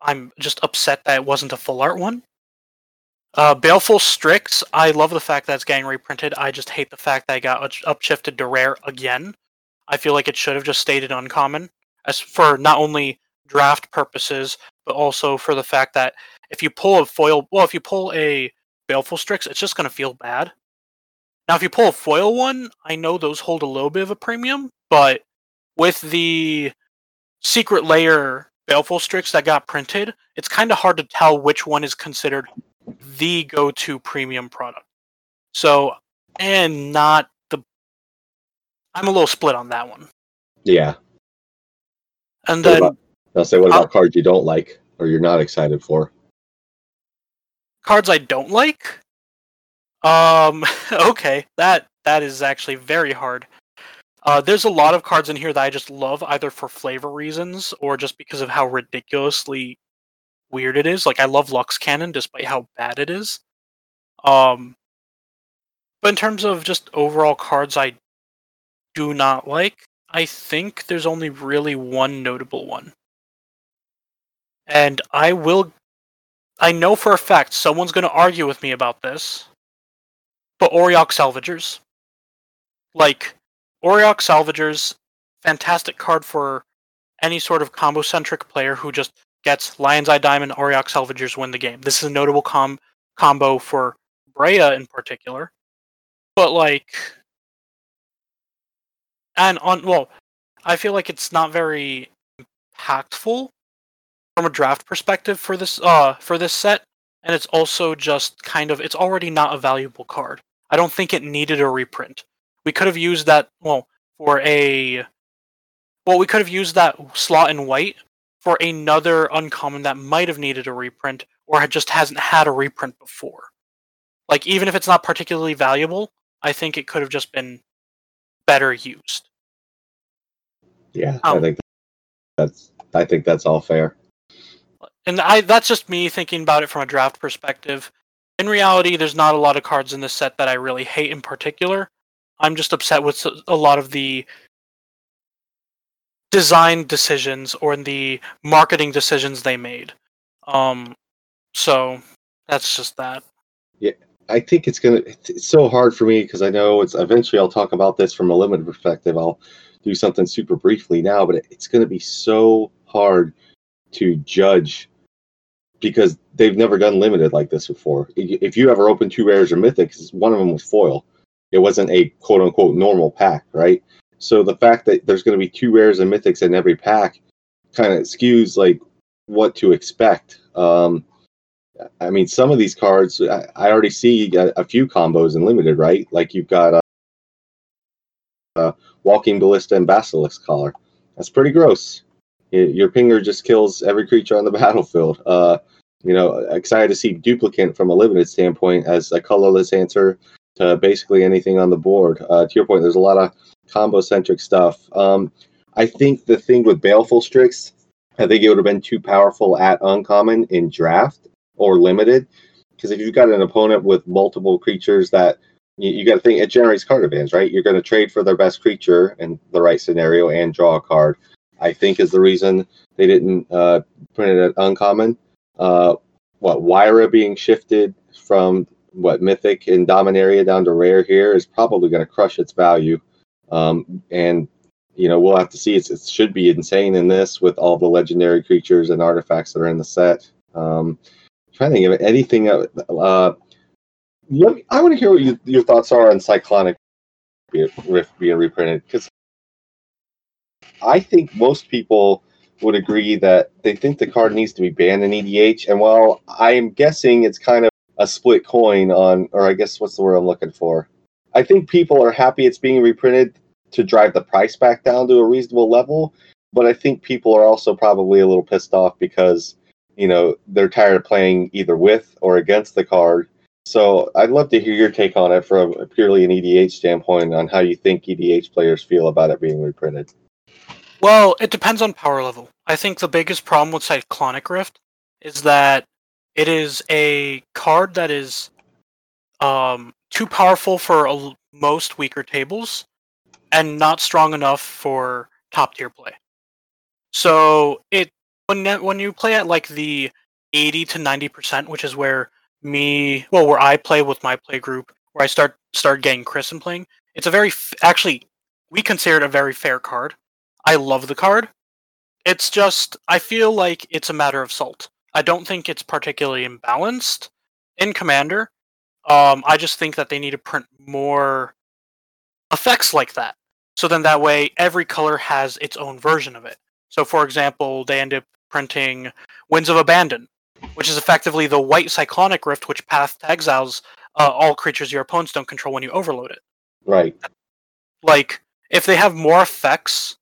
S1: I'm just upset that it wasn't a full art one. Uh, Baleful Strix, I love the fact that it's getting reprinted. I just hate the fact that I got upshifted to rare again. I feel like it should have just stayed in uncommon, as for not only draft purposes, but also for the fact that if you pull a foil, well, if you pull a Baleful Strix, it's just going to feel bad. Now, if you pull a foil one, I know those hold a little bit of a premium, but with the Secret Lair Baleful Strix that got printed, it's kind of hard to tell which one is considered the go-to premium product. So, and not the. I'm a little split on that one.
S2: Yeah.
S1: And then
S2: about, I'll say, what about I'll, cards you don't like or you're not excited for?
S1: Cards I don't like. Um. [laughs] Okay, that that is actually very hard. Uh, there's a lot of cards in here that I just love, either for flavor reasons or just because of how ridiculously weird it is. Like I love Lux Cannon despite how bad it is. Um, but in terms of just overall cards I do not like, I think there's only really one notable one. And I will I know for a fact someone's going to argue with me about this. But Auriok Salvagers. Like Auriok Salvagers fantastic card for any sort of combo centric player who just gets Lion's Eye Diamond, Auriok Salvagers win the game. This is a notable com- combo for Breya in particular. But like and on well, I feel like it's not very impactful from a draft perspective for this uh for this set, and it's also just kind of it's already not a valuable card. I don't think it needed a reprint. We could have used that well for a well we could have used that slot in white for another uncommon that might have needed a reprint or had just hasn't had a reprint before. Like even if it's not particularly valuable, I think it could have just been better used.
S2: Yeah, um, I think that's I think that's all fair.
S1: And I that's just me thinking about it from a draft perspective. In reality, there's not a lot of cards in this set that I really hate in particular. I'm just upset with a lot of the design decisions or in the marketing decisions they made. Um, so that's just that.
S2: Yeah, I think it's gonna. It's so hard for me because I know it's eventually. I'll talk about this from a limited perspective. I'll do something super briefly now, but it's gonna be so hard to judge because they've never done limited like this before. If you ever opened two rares or mythics, one of them was foil. It wasn't a quote unquote normal pack, right? So the fact that there's going to be two rares and mythics in every pack kind of skews like what to expect. Um, I mean, some of these cards, I, I already see a, a, few combos in limited, right? Like you've got a, a Walking Ballista and Basilisk Collar. That's pretty gross. Your pinger just kills every creature on the [laughs] battlefield. Uh, you know, excited to see Duplicant from a limited standpoint as a colorless answer to basically anything on the board. Uh, to your point, there's a lot of combo centric stuff. Um, I think the thing with Baleful Strix, I think it would have been too powerful at uncommon in draft or limited. Because if you've got an opponent with multiple creatures that you, you got to think it generates card advantage, right? You're going to trade for their best creature in the right scenario and draw a card. I think is the reason they didn't uh, print it at uncommon. Uh, what Wyra being shifted from what Mythic and Dominaria down to rare here is probably going to crush its value. Um, and you know, we'll have to see. It's, it should be insane in this with all the legendary creatures and artifacts that are in the set. Um, trying to think of anything. Uh, let me, I want to hear what you, your thoughts are on Cyclonic Rift being reprinted because I think most people would agree that they think the card needs to be banned in EDH. And while I'm guessing it's kind of a split coin on, or I guess what's the word I'm looking for? I think people are happy it's being reprinted to drive the price back down to a reasonable level. But I think people are also probably a little pissed off because, you know, they're tired of playing either with or against the card. So I'd love to hear your take on it from purely an EDH standpoint on how you think EDH players feel about it being reprinted.
S1: Well, it depends on power level. I think the biggest problem with Cyclonic Rift is that it is a card that is um, too powerful for a, most weaker tables and not strong enough for top tier play. So it when when you play at like the 80 to 90%, which is where me well where I play with my play group, where I start start getting Chris and playing, it's a very actually we consider it a very fair card. I love the card. It's just I feel like it's a matter of salt. I don't think it's particularly imbalanced in Commander. Um, I just think that they need to print more effects like that. So then that way every color has its own version of it. So for example, they end up printing Winds of Abandon, which is effectively the white Cyclonic Rift, which path exiles uh, all creatures your opponents don't control when you overload it.
S2: Right.
S1: Like if they have more effects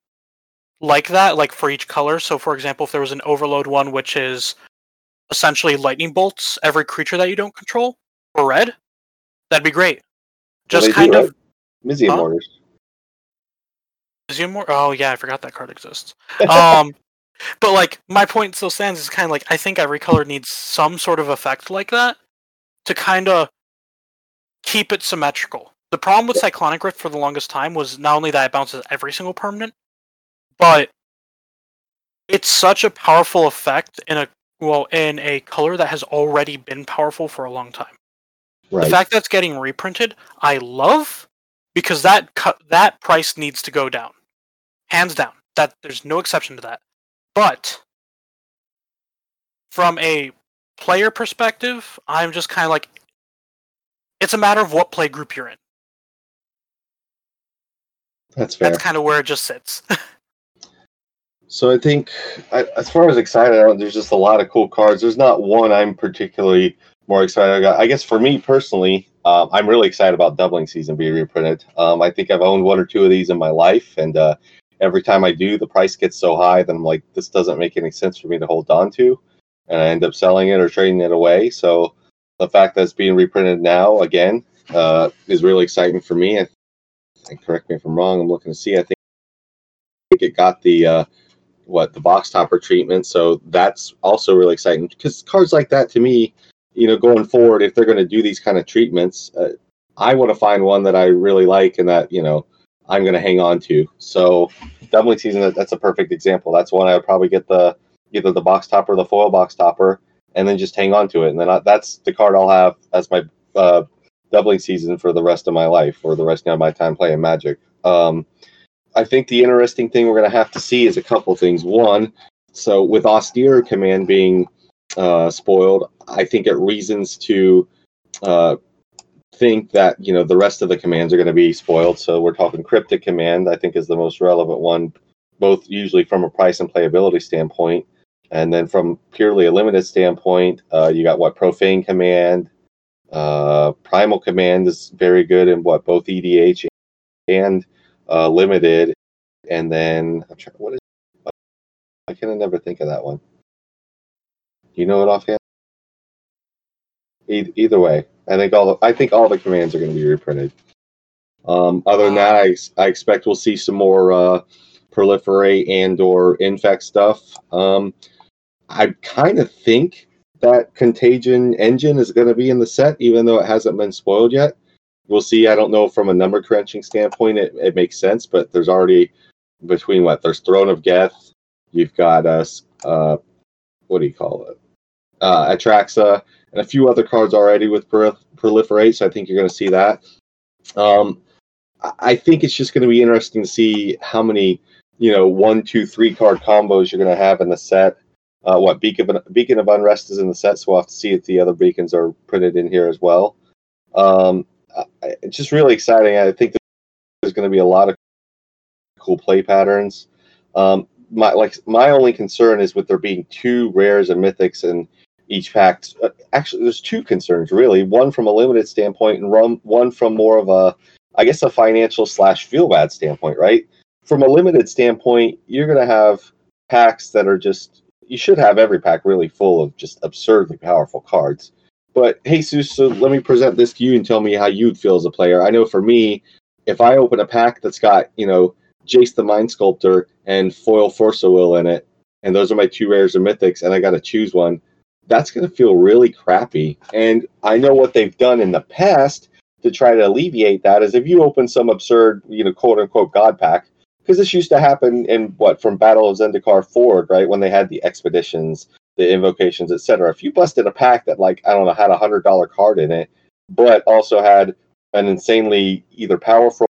S1: like that, like for each color. So for example, if there was an overload one, which is essentially lightning bolts every creature that you don't control for red, that'd be great. Just kind do, of
S2: right? Mizzium huh? Mortars.
S1: Mizzium Mortar. Oh yeah, I forgot that card exists. um, [laughs] but like my point still stands is kind of like I think every color needs some sort of effect like that to kind of keep it symmetrical. The problem with Cyclonic Rift for the longest time was not only that it bounces every single permanent, but it's such a powerful effect in a well in a color that has already been powerful for a long time. Right. The fact that it's getting reprinted, I love because that cu- that price needs to go down, hands down. That there's no exception to that. But from a player perspective, I'm just kind of like, it's a matter of what play group you're in.
S2: That's fair.
S1: That's kind of where it just sits. [laughs]
S2: So I think, I, as far as excited, there's just a lot of cool cards. There's not one I'm particularly more excited about. I guess for me personally, um, I'm really excited about doubling season being reprinted. Um, I think I've owned one or two of these in my life, and uh, every time I do, the price gets so high that I'm like, this doesn't make any sense for me to hold on to, and I end up selling it or trading it away. So the fact that it's being reprinted now again uh, is really exciting for me. And correct me if I'm wrong. I'm looking to see. I think it got the uh, what the box topper treatment. So that's also really exciting because cards like that to me, you know, going forward, if they're going to do these kind of treatments, uh, I want to find one that I really like and that you know I'm going to hang on to. So doubling season, that's a perfect example. That's one I would probably get the either the box topper the foil box topper, and then just hang on to it. And then I, that's the card I'll have as my uh, doubling season for the rest of my life or the rest of my time playing Magic. Um, I think the interesting thing we're going to have to see is a couple things. One, so with austere command being uh, spoiled, I think it reasons to uh, think that you know the rest of the commands are going to be spoiled. So we're talking cryptic command. I think is the most relevant one, both usually from a price and playability standpoint, and then from purely a limited standpoint, uh, you got what profane command, uh, primal command is very good in what both EDH and uh, limited, and then I'm trying. What is? I can never think of that one. You know it offhand? E- either way, I think all the, I think all the commands are going to be reprinted. Um, other than that, I, I expect we'll see some more uh, proliferate and or infect stuff. Um, I kind of think that contagion engine is going to be in the set, even though it hasn't been spoiled yet we'll see. I don't know from a number crunching standpoint, it, it makes sense, but there's already between what there's Throne of Geth, you've got us, uh, what do you call it, uh, Atraxa, and a few other cards already with proliferate. So I think you're going to see that. Um, I- think it's just going to be interesting to see how many, you know, one, two, three card combos you're going to have in the set. Uh, what Beacon of, Beacon of Unrest is in the set, so we'll have to see if the other beacons are printed in here as well. Um, I- it's just really exciting. I think there's going to be a lot of cool play patterns. Um, my like my only concern is with there being two rares and mythics in each pack. Uh, Actually, there's two concerns really. One from a limited standpoint, and one from more of a, I guess, a financial slash feel bad standpoint. Right? From a limited standpoint, you're going to have packs that are just. You should have every pack really full of just absurdly powerful cards. But Jesus, so let me present this to you and tell me how you'd feel as a player. I know for me, if I open a pack that's got you know Jace the Mind Sculptor and Foil Force of Will in it, and those are my two rares or mythics, and I got to choose one, that's going to feel really crappy. And I know what they've done in the past to try to alleviate that is if you open some absurd, you know, quote unquote God pack, because this used to happen in what from Battle of Zendikar forward, right? When they had the expeditions, the invocations, etc. If you busted a pack that like I don't know had a hundred dollar card in it, but also had an insanely either powerful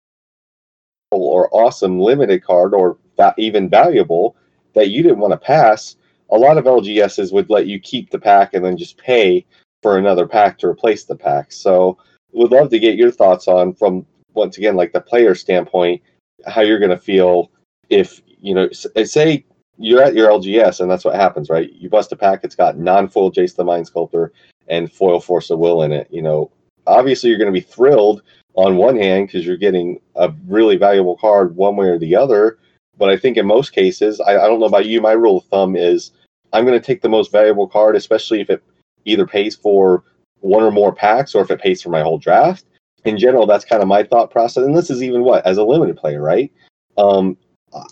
S2: or awesome limited card or va- even valuable that you didn't want to pass, a lot of LGSs would let you keep the pack and then just pay for another pack to replace the pack. So, would love to get your thoughts on from once again like the player standpoint, how you're going to feel if you know say you're at your LGS and that's what happens, right? You bust a pack, it's got non-foil Jace the Mind Sculptor and foil Force of Will in it. You know, obviously you're going to be thrilled on one hand because you're getting a really valuable card one way or the other. But I think in most cases, I, I don't know about you, my rule of thumb is I'm going to take the most valuable card, especially if it either pays for one or more packs or if it pays for my whole draft. In general, that's kind of my thought process. And this is even what, as a limited player, right? Um, I-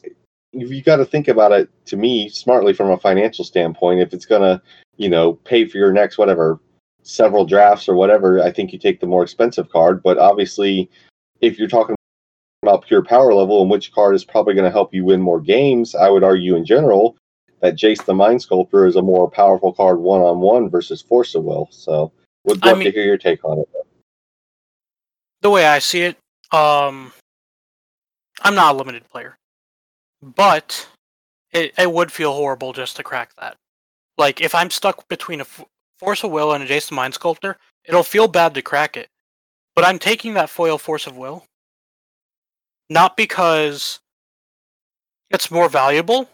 S2: you got to think about it to me smartly from a financial standpoint. If it's going to, you know, pay for your next whatever several drafts or whatever, I think you take the more expensive card. But obviously, if you're talking about pure power level and which card is probably going to help you win more games, I would argue in general that Jace the Mind Sculptor is a more powerful card one on one versus Force of Will. So, would
S1: I
S2: love
S1: mean-
S2: to hear your take on it.
S1: the way I see it, um, I'm not a limited player, but it, it would feel horrible just to crack that. Like if I'm stuck between a F- Force of Will and a Jace the Mind Sculptor, it'll feel bad to crack it. But I'm taking that foil Force of Will, not because it's more valuable,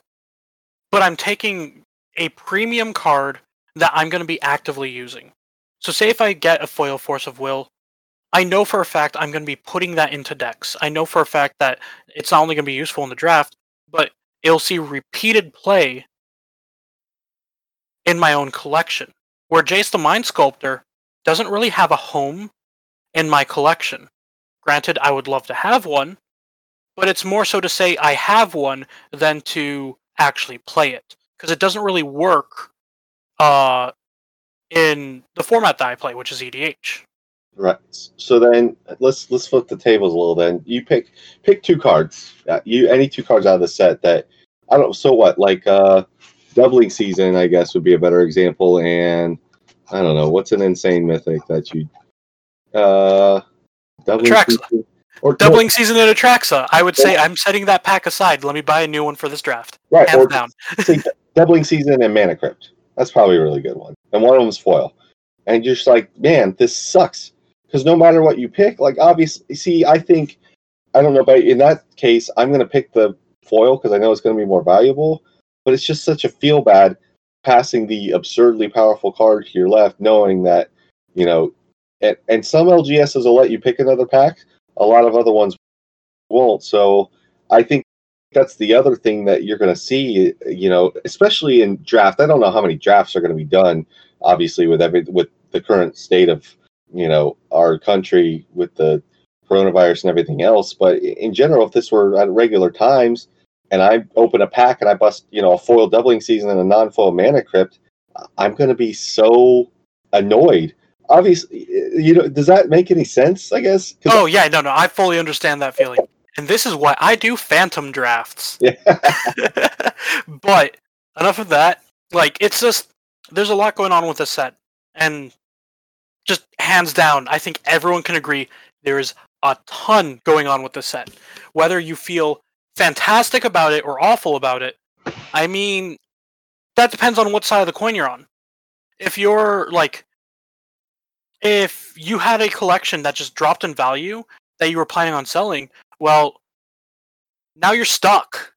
S1: but I'm taking a premium card that I'm going to be actively using. So say if I get a foil Force of Will I know for a fact I'm going to be putting that into decks. I know for a fact that it's not only going to be useful in the draft, but it'll see repeated play in my own collection. Where Jace the Mind Sculptor doesn't really have a home in my collection. Granted, I would love to have one, but it's more so to say I have one than to actually play it because it doesn't really work uh, in the format that I play, which is EDH.
S2: Right. So then let's let's flip the tables a little. Then you pick pick two cards. Uh, you any two cards out of the set that I don't. So what? Like uh, doubling season, I guess would be a better example. And I don't know what's an insane mythic that you uh doubling
S1: Atraxa.
S2: season or
S1: Doubling season in Atraxa. I would say I'm setting that pack aside. Let me buy a new one for this draft.
S2: no, right
S1: Hands
S2: or
S1: down. [laughs]
S2: see, doubling season and mana crypt. That's probably a really good one. And one of them's foil. And you're just like, man, this sucks. Because no matter what you pick, like obviously, see, I think, I don't know, but in that case, I'm going to pick the foil because I know it's going to be more valuable. But it's just such a feel bad passing the absurdly powerful card to your left, knowing that, you know, and, and some LGSs will let you pick another pack. A lot of other ones won't. So I think that's the other thing that you're going to see, you know, especially in draft. I don't know how many drafts are going to be done, obviously, with every with the current state of you know our country with the coronavirus and everything else. But in general, if this were at regular times, and I open a pack and I bust, you know, a foil doubling season and a non-foil mana crypt, I'm going to be so annoyed. Obviously, you know, does that make any sense? I guess.
S1: Oh yeah, no, no, I fully understand that feeling. And this is why I do phantom drafts.
S2: yeah. [laughs]
S1: but enough of that. Like it's just there's a lot going on with this set. And just hands down, I think everyone can agree there is a ton going on with the set. Whether you feel fantastic about it or awful about it, I mean, that depends on what side of the coin you're on. If you're like, if you had a collection that just dropped in value that you were planning on selling, well, now you're stuck,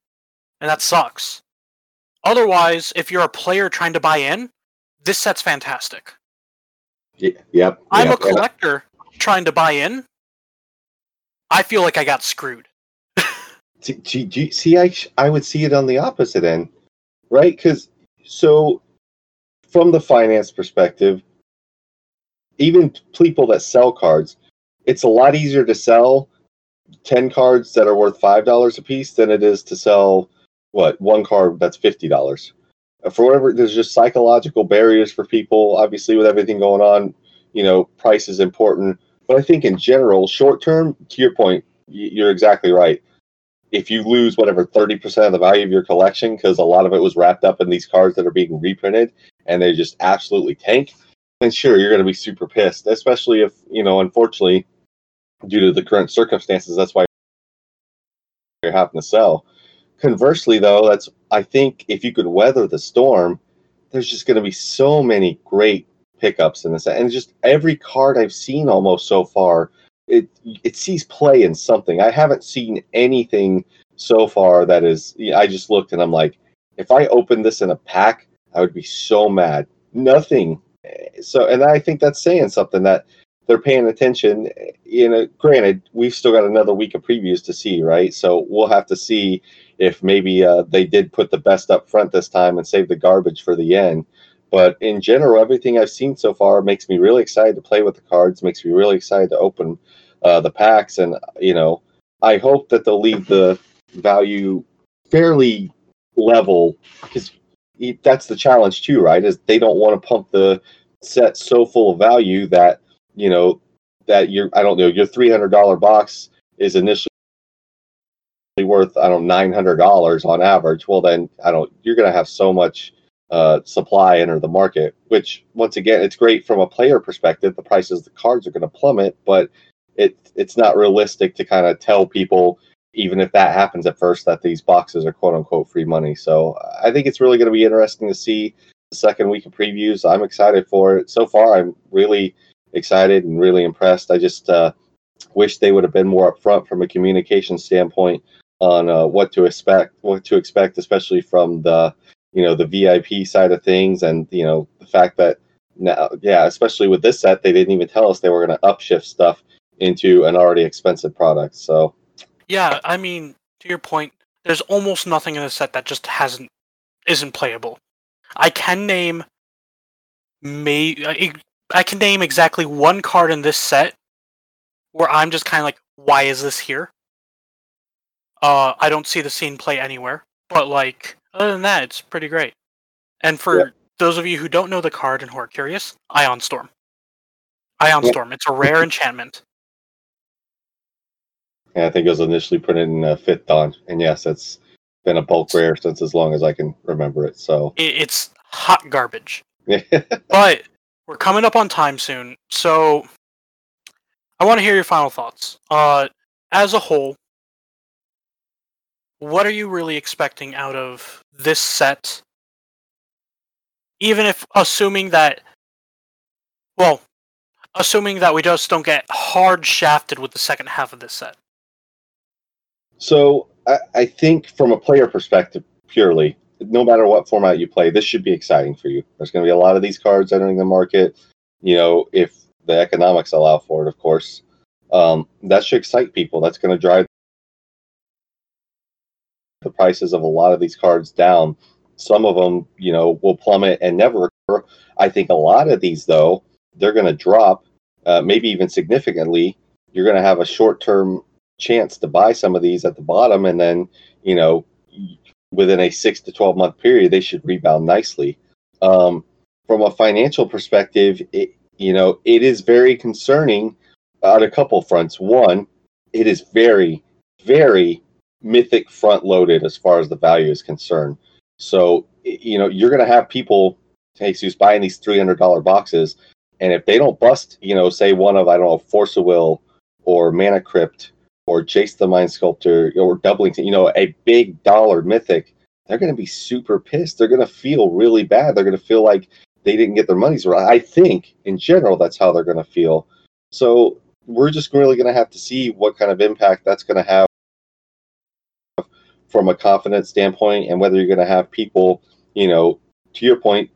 S1: and that sucks. Otherwise, if you're a player trying to buy in, this set's fantastic.
S2: Y- yep.
S1: I'm
S2: yep.
S1: a collector trying to buy in. I feel like I got screwed. [laughs]
S2: See, see- see- see, I, I would see it on the opposite end, right? Because so, from the finance perspective, even people that sell cards, it's a lot easier to sell ten cards that are worth five dollars a piece than it is to sell what one card that's fifty dollars. For whatever, there's just psychological barriers for people. Obviously, with everything going on, you know, price is important. But I think in general, short term, to your point, you're exactly right if you lose whatever 30% of the value of your collection because a lot of it was wrapped up in these cards that are being reprinted and they just absolutely tank then sure you're going to be super pissed especially if you know unfortunately due to the current circumstances that's why you're having to sell conversely though that's i think if you could weather the storm there's just going to be so many great pickups in this and just every card i've seen almost so far it it sees play in something. I haven't seen anything so far that is. I just looked and I'm like, if I opened this in a pack, I would be so mad. Nothing. So, and I think that's saying something that they're paying attention. You know, granted, we've still got another week of previews to see, right? So we'll have to see if maybe uh, they did put the best up front this time and save the garbage for the end. But in general, everything I've seen so far makes me really excited to play with the cards. Makes me really excited to open uh, the packs, and you know, I hope that they'll leave the value fairly level because that's the challenge too, right? Is they don't want to pump the set so full of value that you know that your I don't know your three hundred dollar box is initially worth I don't nine hundred dollars on average. Well, then I don't you're going to have so much uh, supply enter the market, which once again, it's great from a player perspective. The prices the cards are going to plummet, but it it's not realistic to kind of tell people, even if that happens at first, that these boxes are quote unquote free money. So I think it's really going to be interesting to see the second week of previews. I'm excited for it. So far, I'm really excited and really impressed. I just uh, wish they would have been more upfront from a communication standpoint on uh, what to expect, what to expect, especially from the you know the VIP side of things, and you know the fact that now, yeah, especially with this set, they didn't even tell us they were going to upshift stuff into an already expensive product. So
S1: Yeah, I mean, to your point, there's almost nothing in the set that just hasn't isn't playable. I can name may I I can name exactly one card in this set where I'm just kind of like, why is this here? Uh, I don't see the scene play anywhere, but like other than that, it's pretty great. And for
S2: Yeah.
S1: those of you who don't know the card and who are curious, Ion Storm. Ion
S2: Yeah.
S1: Storm. It's a rare enchantment.
S2: yeah, I think it was initially put in uh, fifth dawn, and yes, it's been a bulk rare since as long as I can remember it. So
S1: I- It's hot garbage. [laughs] But we're coming up on time soon, so I want to hear your final thoughts. Uh, as a whole, what are you really expecting out of this set? Even if assuming that, well, assuming that we just don't get hard shafted with the second half of this set.
S2: So I, I think from a player perspective, purely, no matter what format you play, this should be exciting for you. There's going to be a lot of these cards entering the market. You know, if the economics allow for it, of course, um, that should excite people. That's going to drive the prices of a lot of these cards down. Some of them, you know, will plummet and never recover. I think a lot of these, though, they're going to drop, uh, maybe even significantly. You're going to have a short-term chance to buy some of these at the bottom and then you know within a six to 12 month period they should rebound nicely um, from a financial perspective it, you know it is very concerning on a couple fronts one it is very very mythic front loaded as far as the value is concerned so you know you're going to have people jesus buying these $300 boxes and if they don't bust you know say one of i don't know force of will or Mana Crypt or Jace the Mind Sculptor or Doubling, you know, a big dollar mythic, they're going to be super pissed. They're going to feel really bad. They're going to feel like they didn't get their money's worth. I think in general that's how they're going to feel. So we're just really going to have to see what kind of impact that's going to have from a confidence standpoint and whether you're going to have people, you know, to your point,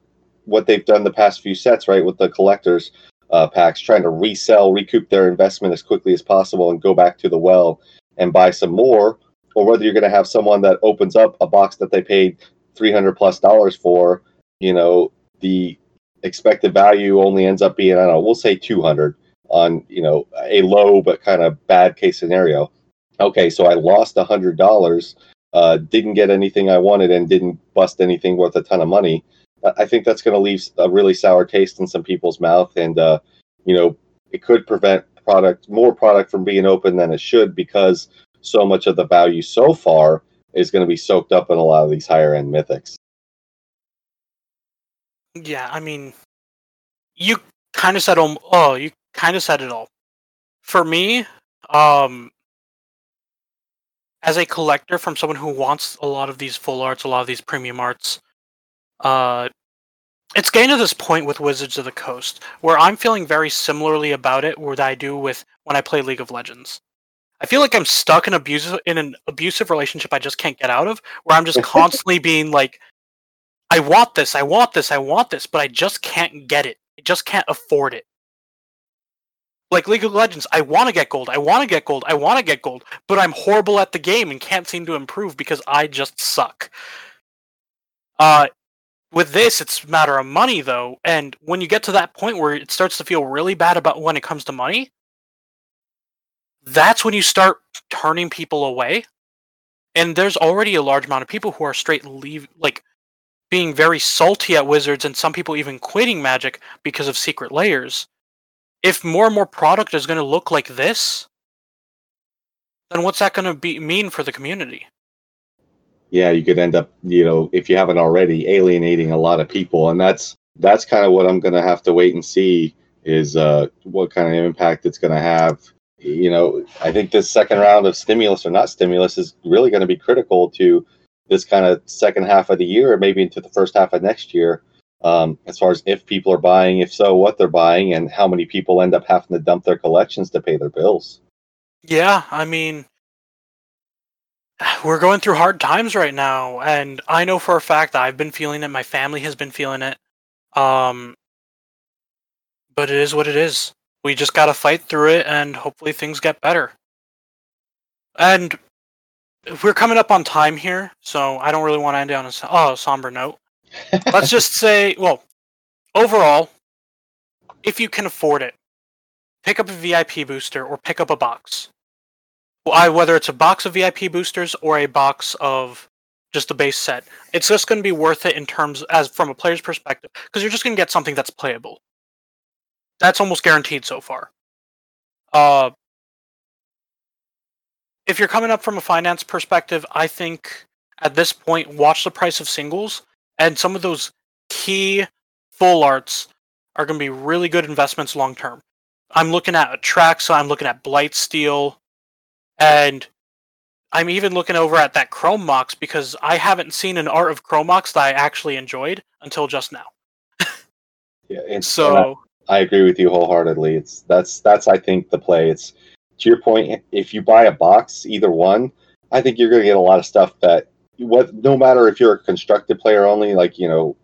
S2: what they've done the past few sets, right, with the collectors uh, packs, trying to resell, recoup their investment as quickly as possible and go back to the well and buy some more, or whether you're going to have someone that opens up a box that they paid 300 plus dollars for, you know, the expected value only ends up being, I don't know, we'll say 200 on, you know, a low but kind of bad case scenario. Okay, so I lost a $100, uh, didn't get anything I wanted, and didn't bust anything worth a ton of money. I think that's going to leave a really sour taste in some people's mouth, and uh, you know, it could prevent product more product from being open than it should because so much of the value so far is going to be soaked up in a lot of these higher end mythics.
S1: Yeah, I mean, you kind of said oh, you kind of said it all. For me, um, as a collector, from someone who wants a lot of these full arts, a lot of these premium arts, uh, it's getting to this point with Wizards of the Coast where I'm feeling very similarly about it where I do with when I play League of Legends. I feel like I'm stuck in abusive in an abusive relationship I just can't get out of, where I'm just [laughs] constantly being like, I want this, I want this, I want this, but I just can't get it. I just can't afford it. Like League of Legends, I want to get gold, I want to get gold, I want to get gold, but I'm horrible at the game and can't seem to improve because I just suck. Uh, with this, it's matter of money, though. And when you get to that point where it starts to feel really bad about when it comes to money, that's when you start turning people away. And there's already a large amount of people who are straight leave, like being very salty at Wizards, and some people even quitting Magic because of Secret Lairs. If more and more product is going to look like this, then what's that going to be mean for the community?
S2: yeah, you could end up, you know, if you haven't already, alienating a lot of people, and that's that's kind of what I'm going to have to wait and see is uh, what kind of impact it's going to have. You know, I think this second round of stimulus or not stimulus is really going to be critical to this kind of second half of the year, or maybe into the first half of next year. Um, as far as if people are buying, if so, what they're buying, and how many people end up having to dump their collections to pay their bills.
S1: Yeah, I mean, [sighs] we're going through hard times right now, and I know for a fact that I've been feeling it. My family has been feeling it. Um, but it is what it is. We just gotta fight through it, and hopefully things get better. And we're coming up on time here, so I don't really want to end on a oh, somber note. Let's just say, well, overall, if you can afford it, pick up a VIP booster or pick up a box. Whether it's a box of VIP boosters or a box of just the base set, it's just going to be worth it in terms as from a player's perspective because you're just going to get something that's playable. That's almost guaranteed so far. Uh, if you're coming up from a finance perspective, I think at this point, watch the price of singles and some of those key full arts are going to be really good investments long term. I'm looking at Atraxa, I'm looking at Blightsteel, and I'm even looking over at that Chrome Mox because I haven't seen an art of Chrome Mox that I actually enjoyed until just now. [laughs]
S2: yeah, and so I, I, agree with you wholeheartedly. It's that's that's I think the play. It's to your point. If you buy a box, either one, I think you're going to get a lot of stuff that what no matter if you're a constructed player only, like you know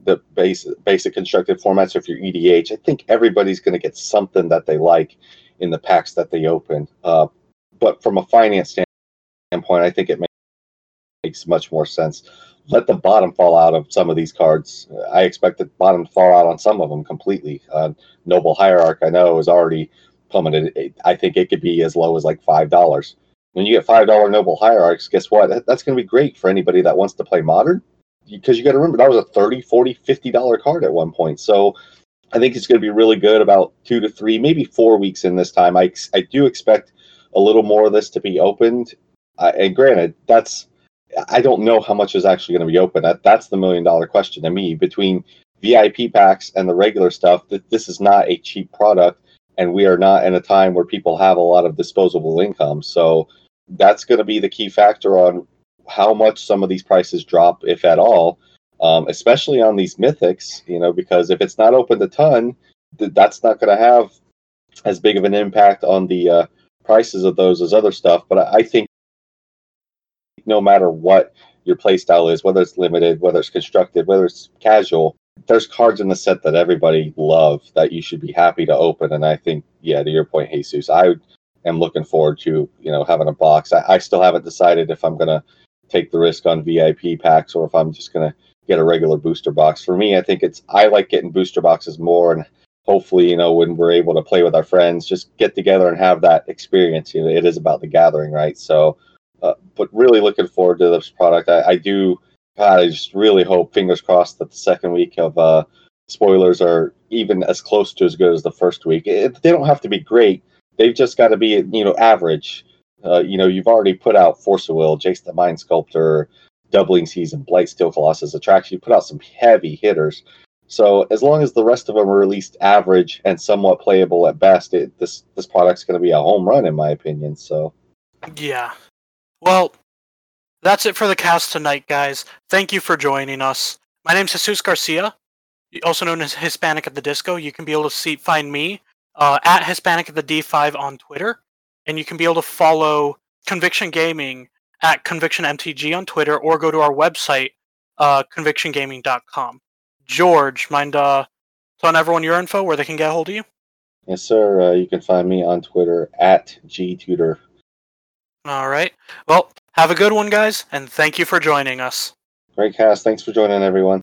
S2: the base basic constructed formats, or if you're EDH, I think everybody's going to get something that they like in the packs that they open. Uh, but from a finance standpoint, I think it makes much more sense. Let the bottom fall out of some of these cards. I expect the bottom to fall out on some of them completely. Uh, Noble Hierarch, I know, is already plummeted. I think it could be as low as like five dollars. When you get five dollar Noble Hierarchs, guess what? That's going to be great for anybody that wants to play Modern, because you got to remember that was a 30 40 50 dollar card at one point. So I think it's going to be really good about two to three, maybe four weeks in this time. I I do expect a little more of this to be opened. Uh, and granted, that's I don't know how much is actually going to be open. That that's the million dollar question to me. Between VIP packs and the regular stuff, that this is not a cheap product. and we are not in a time where people have a lot of disposable income. So that's going to be the key factor on how much some of these prices drop, if at all, um, especially on these mythics. You know, because if it's not opened a ton, th- that's not going to have as big of an impact on the uh, prices of those as other stuff. But I, I think no matter what your playstyle is, whether it's limited, whether it's constructed, whether it's casual, there's cards in the set that everybody love that you should be happy to open. And I think, yeah, to your point, Jesus, I am looking forward to you know having a box. I, I still haven't decided if I'm gonna take the risk on VIP packs or if I'm just gonna get a regular booster box. For me, I think it's I like getting booster boxes more and hopefully, you know, when we're able to play with our friends, just get together and have that experience. You know, it is about the gathering, right? So, uh, but really looking forward to this product. I, I do God, I just really hope, fingers crossed, that the second week of uh, spoilers are even as close to as good as the first week. It, they don't have to be great. They've just got to be, you know, average. Uh, you know, you've already put out Force of Will, Jace the Mind Sculptor, Doubling Season, Blightsteel Colossus Attraction. You put out some heavy hitters. So as long as the rest of them are at least average and somewhat playable at best, it, this this product's going to be a home run in my opinion. So
S1: yeah, well, that's it for the cast tonight, guys. Thank you for joining us. My name's Jesus Garcia, also known as Hispanic at the Disco. You can be able to see find me uh, at Hispanic at the D5 on Twitter, and you can be able to follow Conviction Gaming at Conviction MTG on Twitter, or go to our website, uh, convictiongaming.com. George, mind uh, telling everyone your info where they can get a hold of you?
S2: Yes, sir. Uh, you can find me on Twitter at gtutor.
S1: All right. Well, have a good one, guys, and thank you for joining us.
S2: Great cast. Thanks for joining, everyone.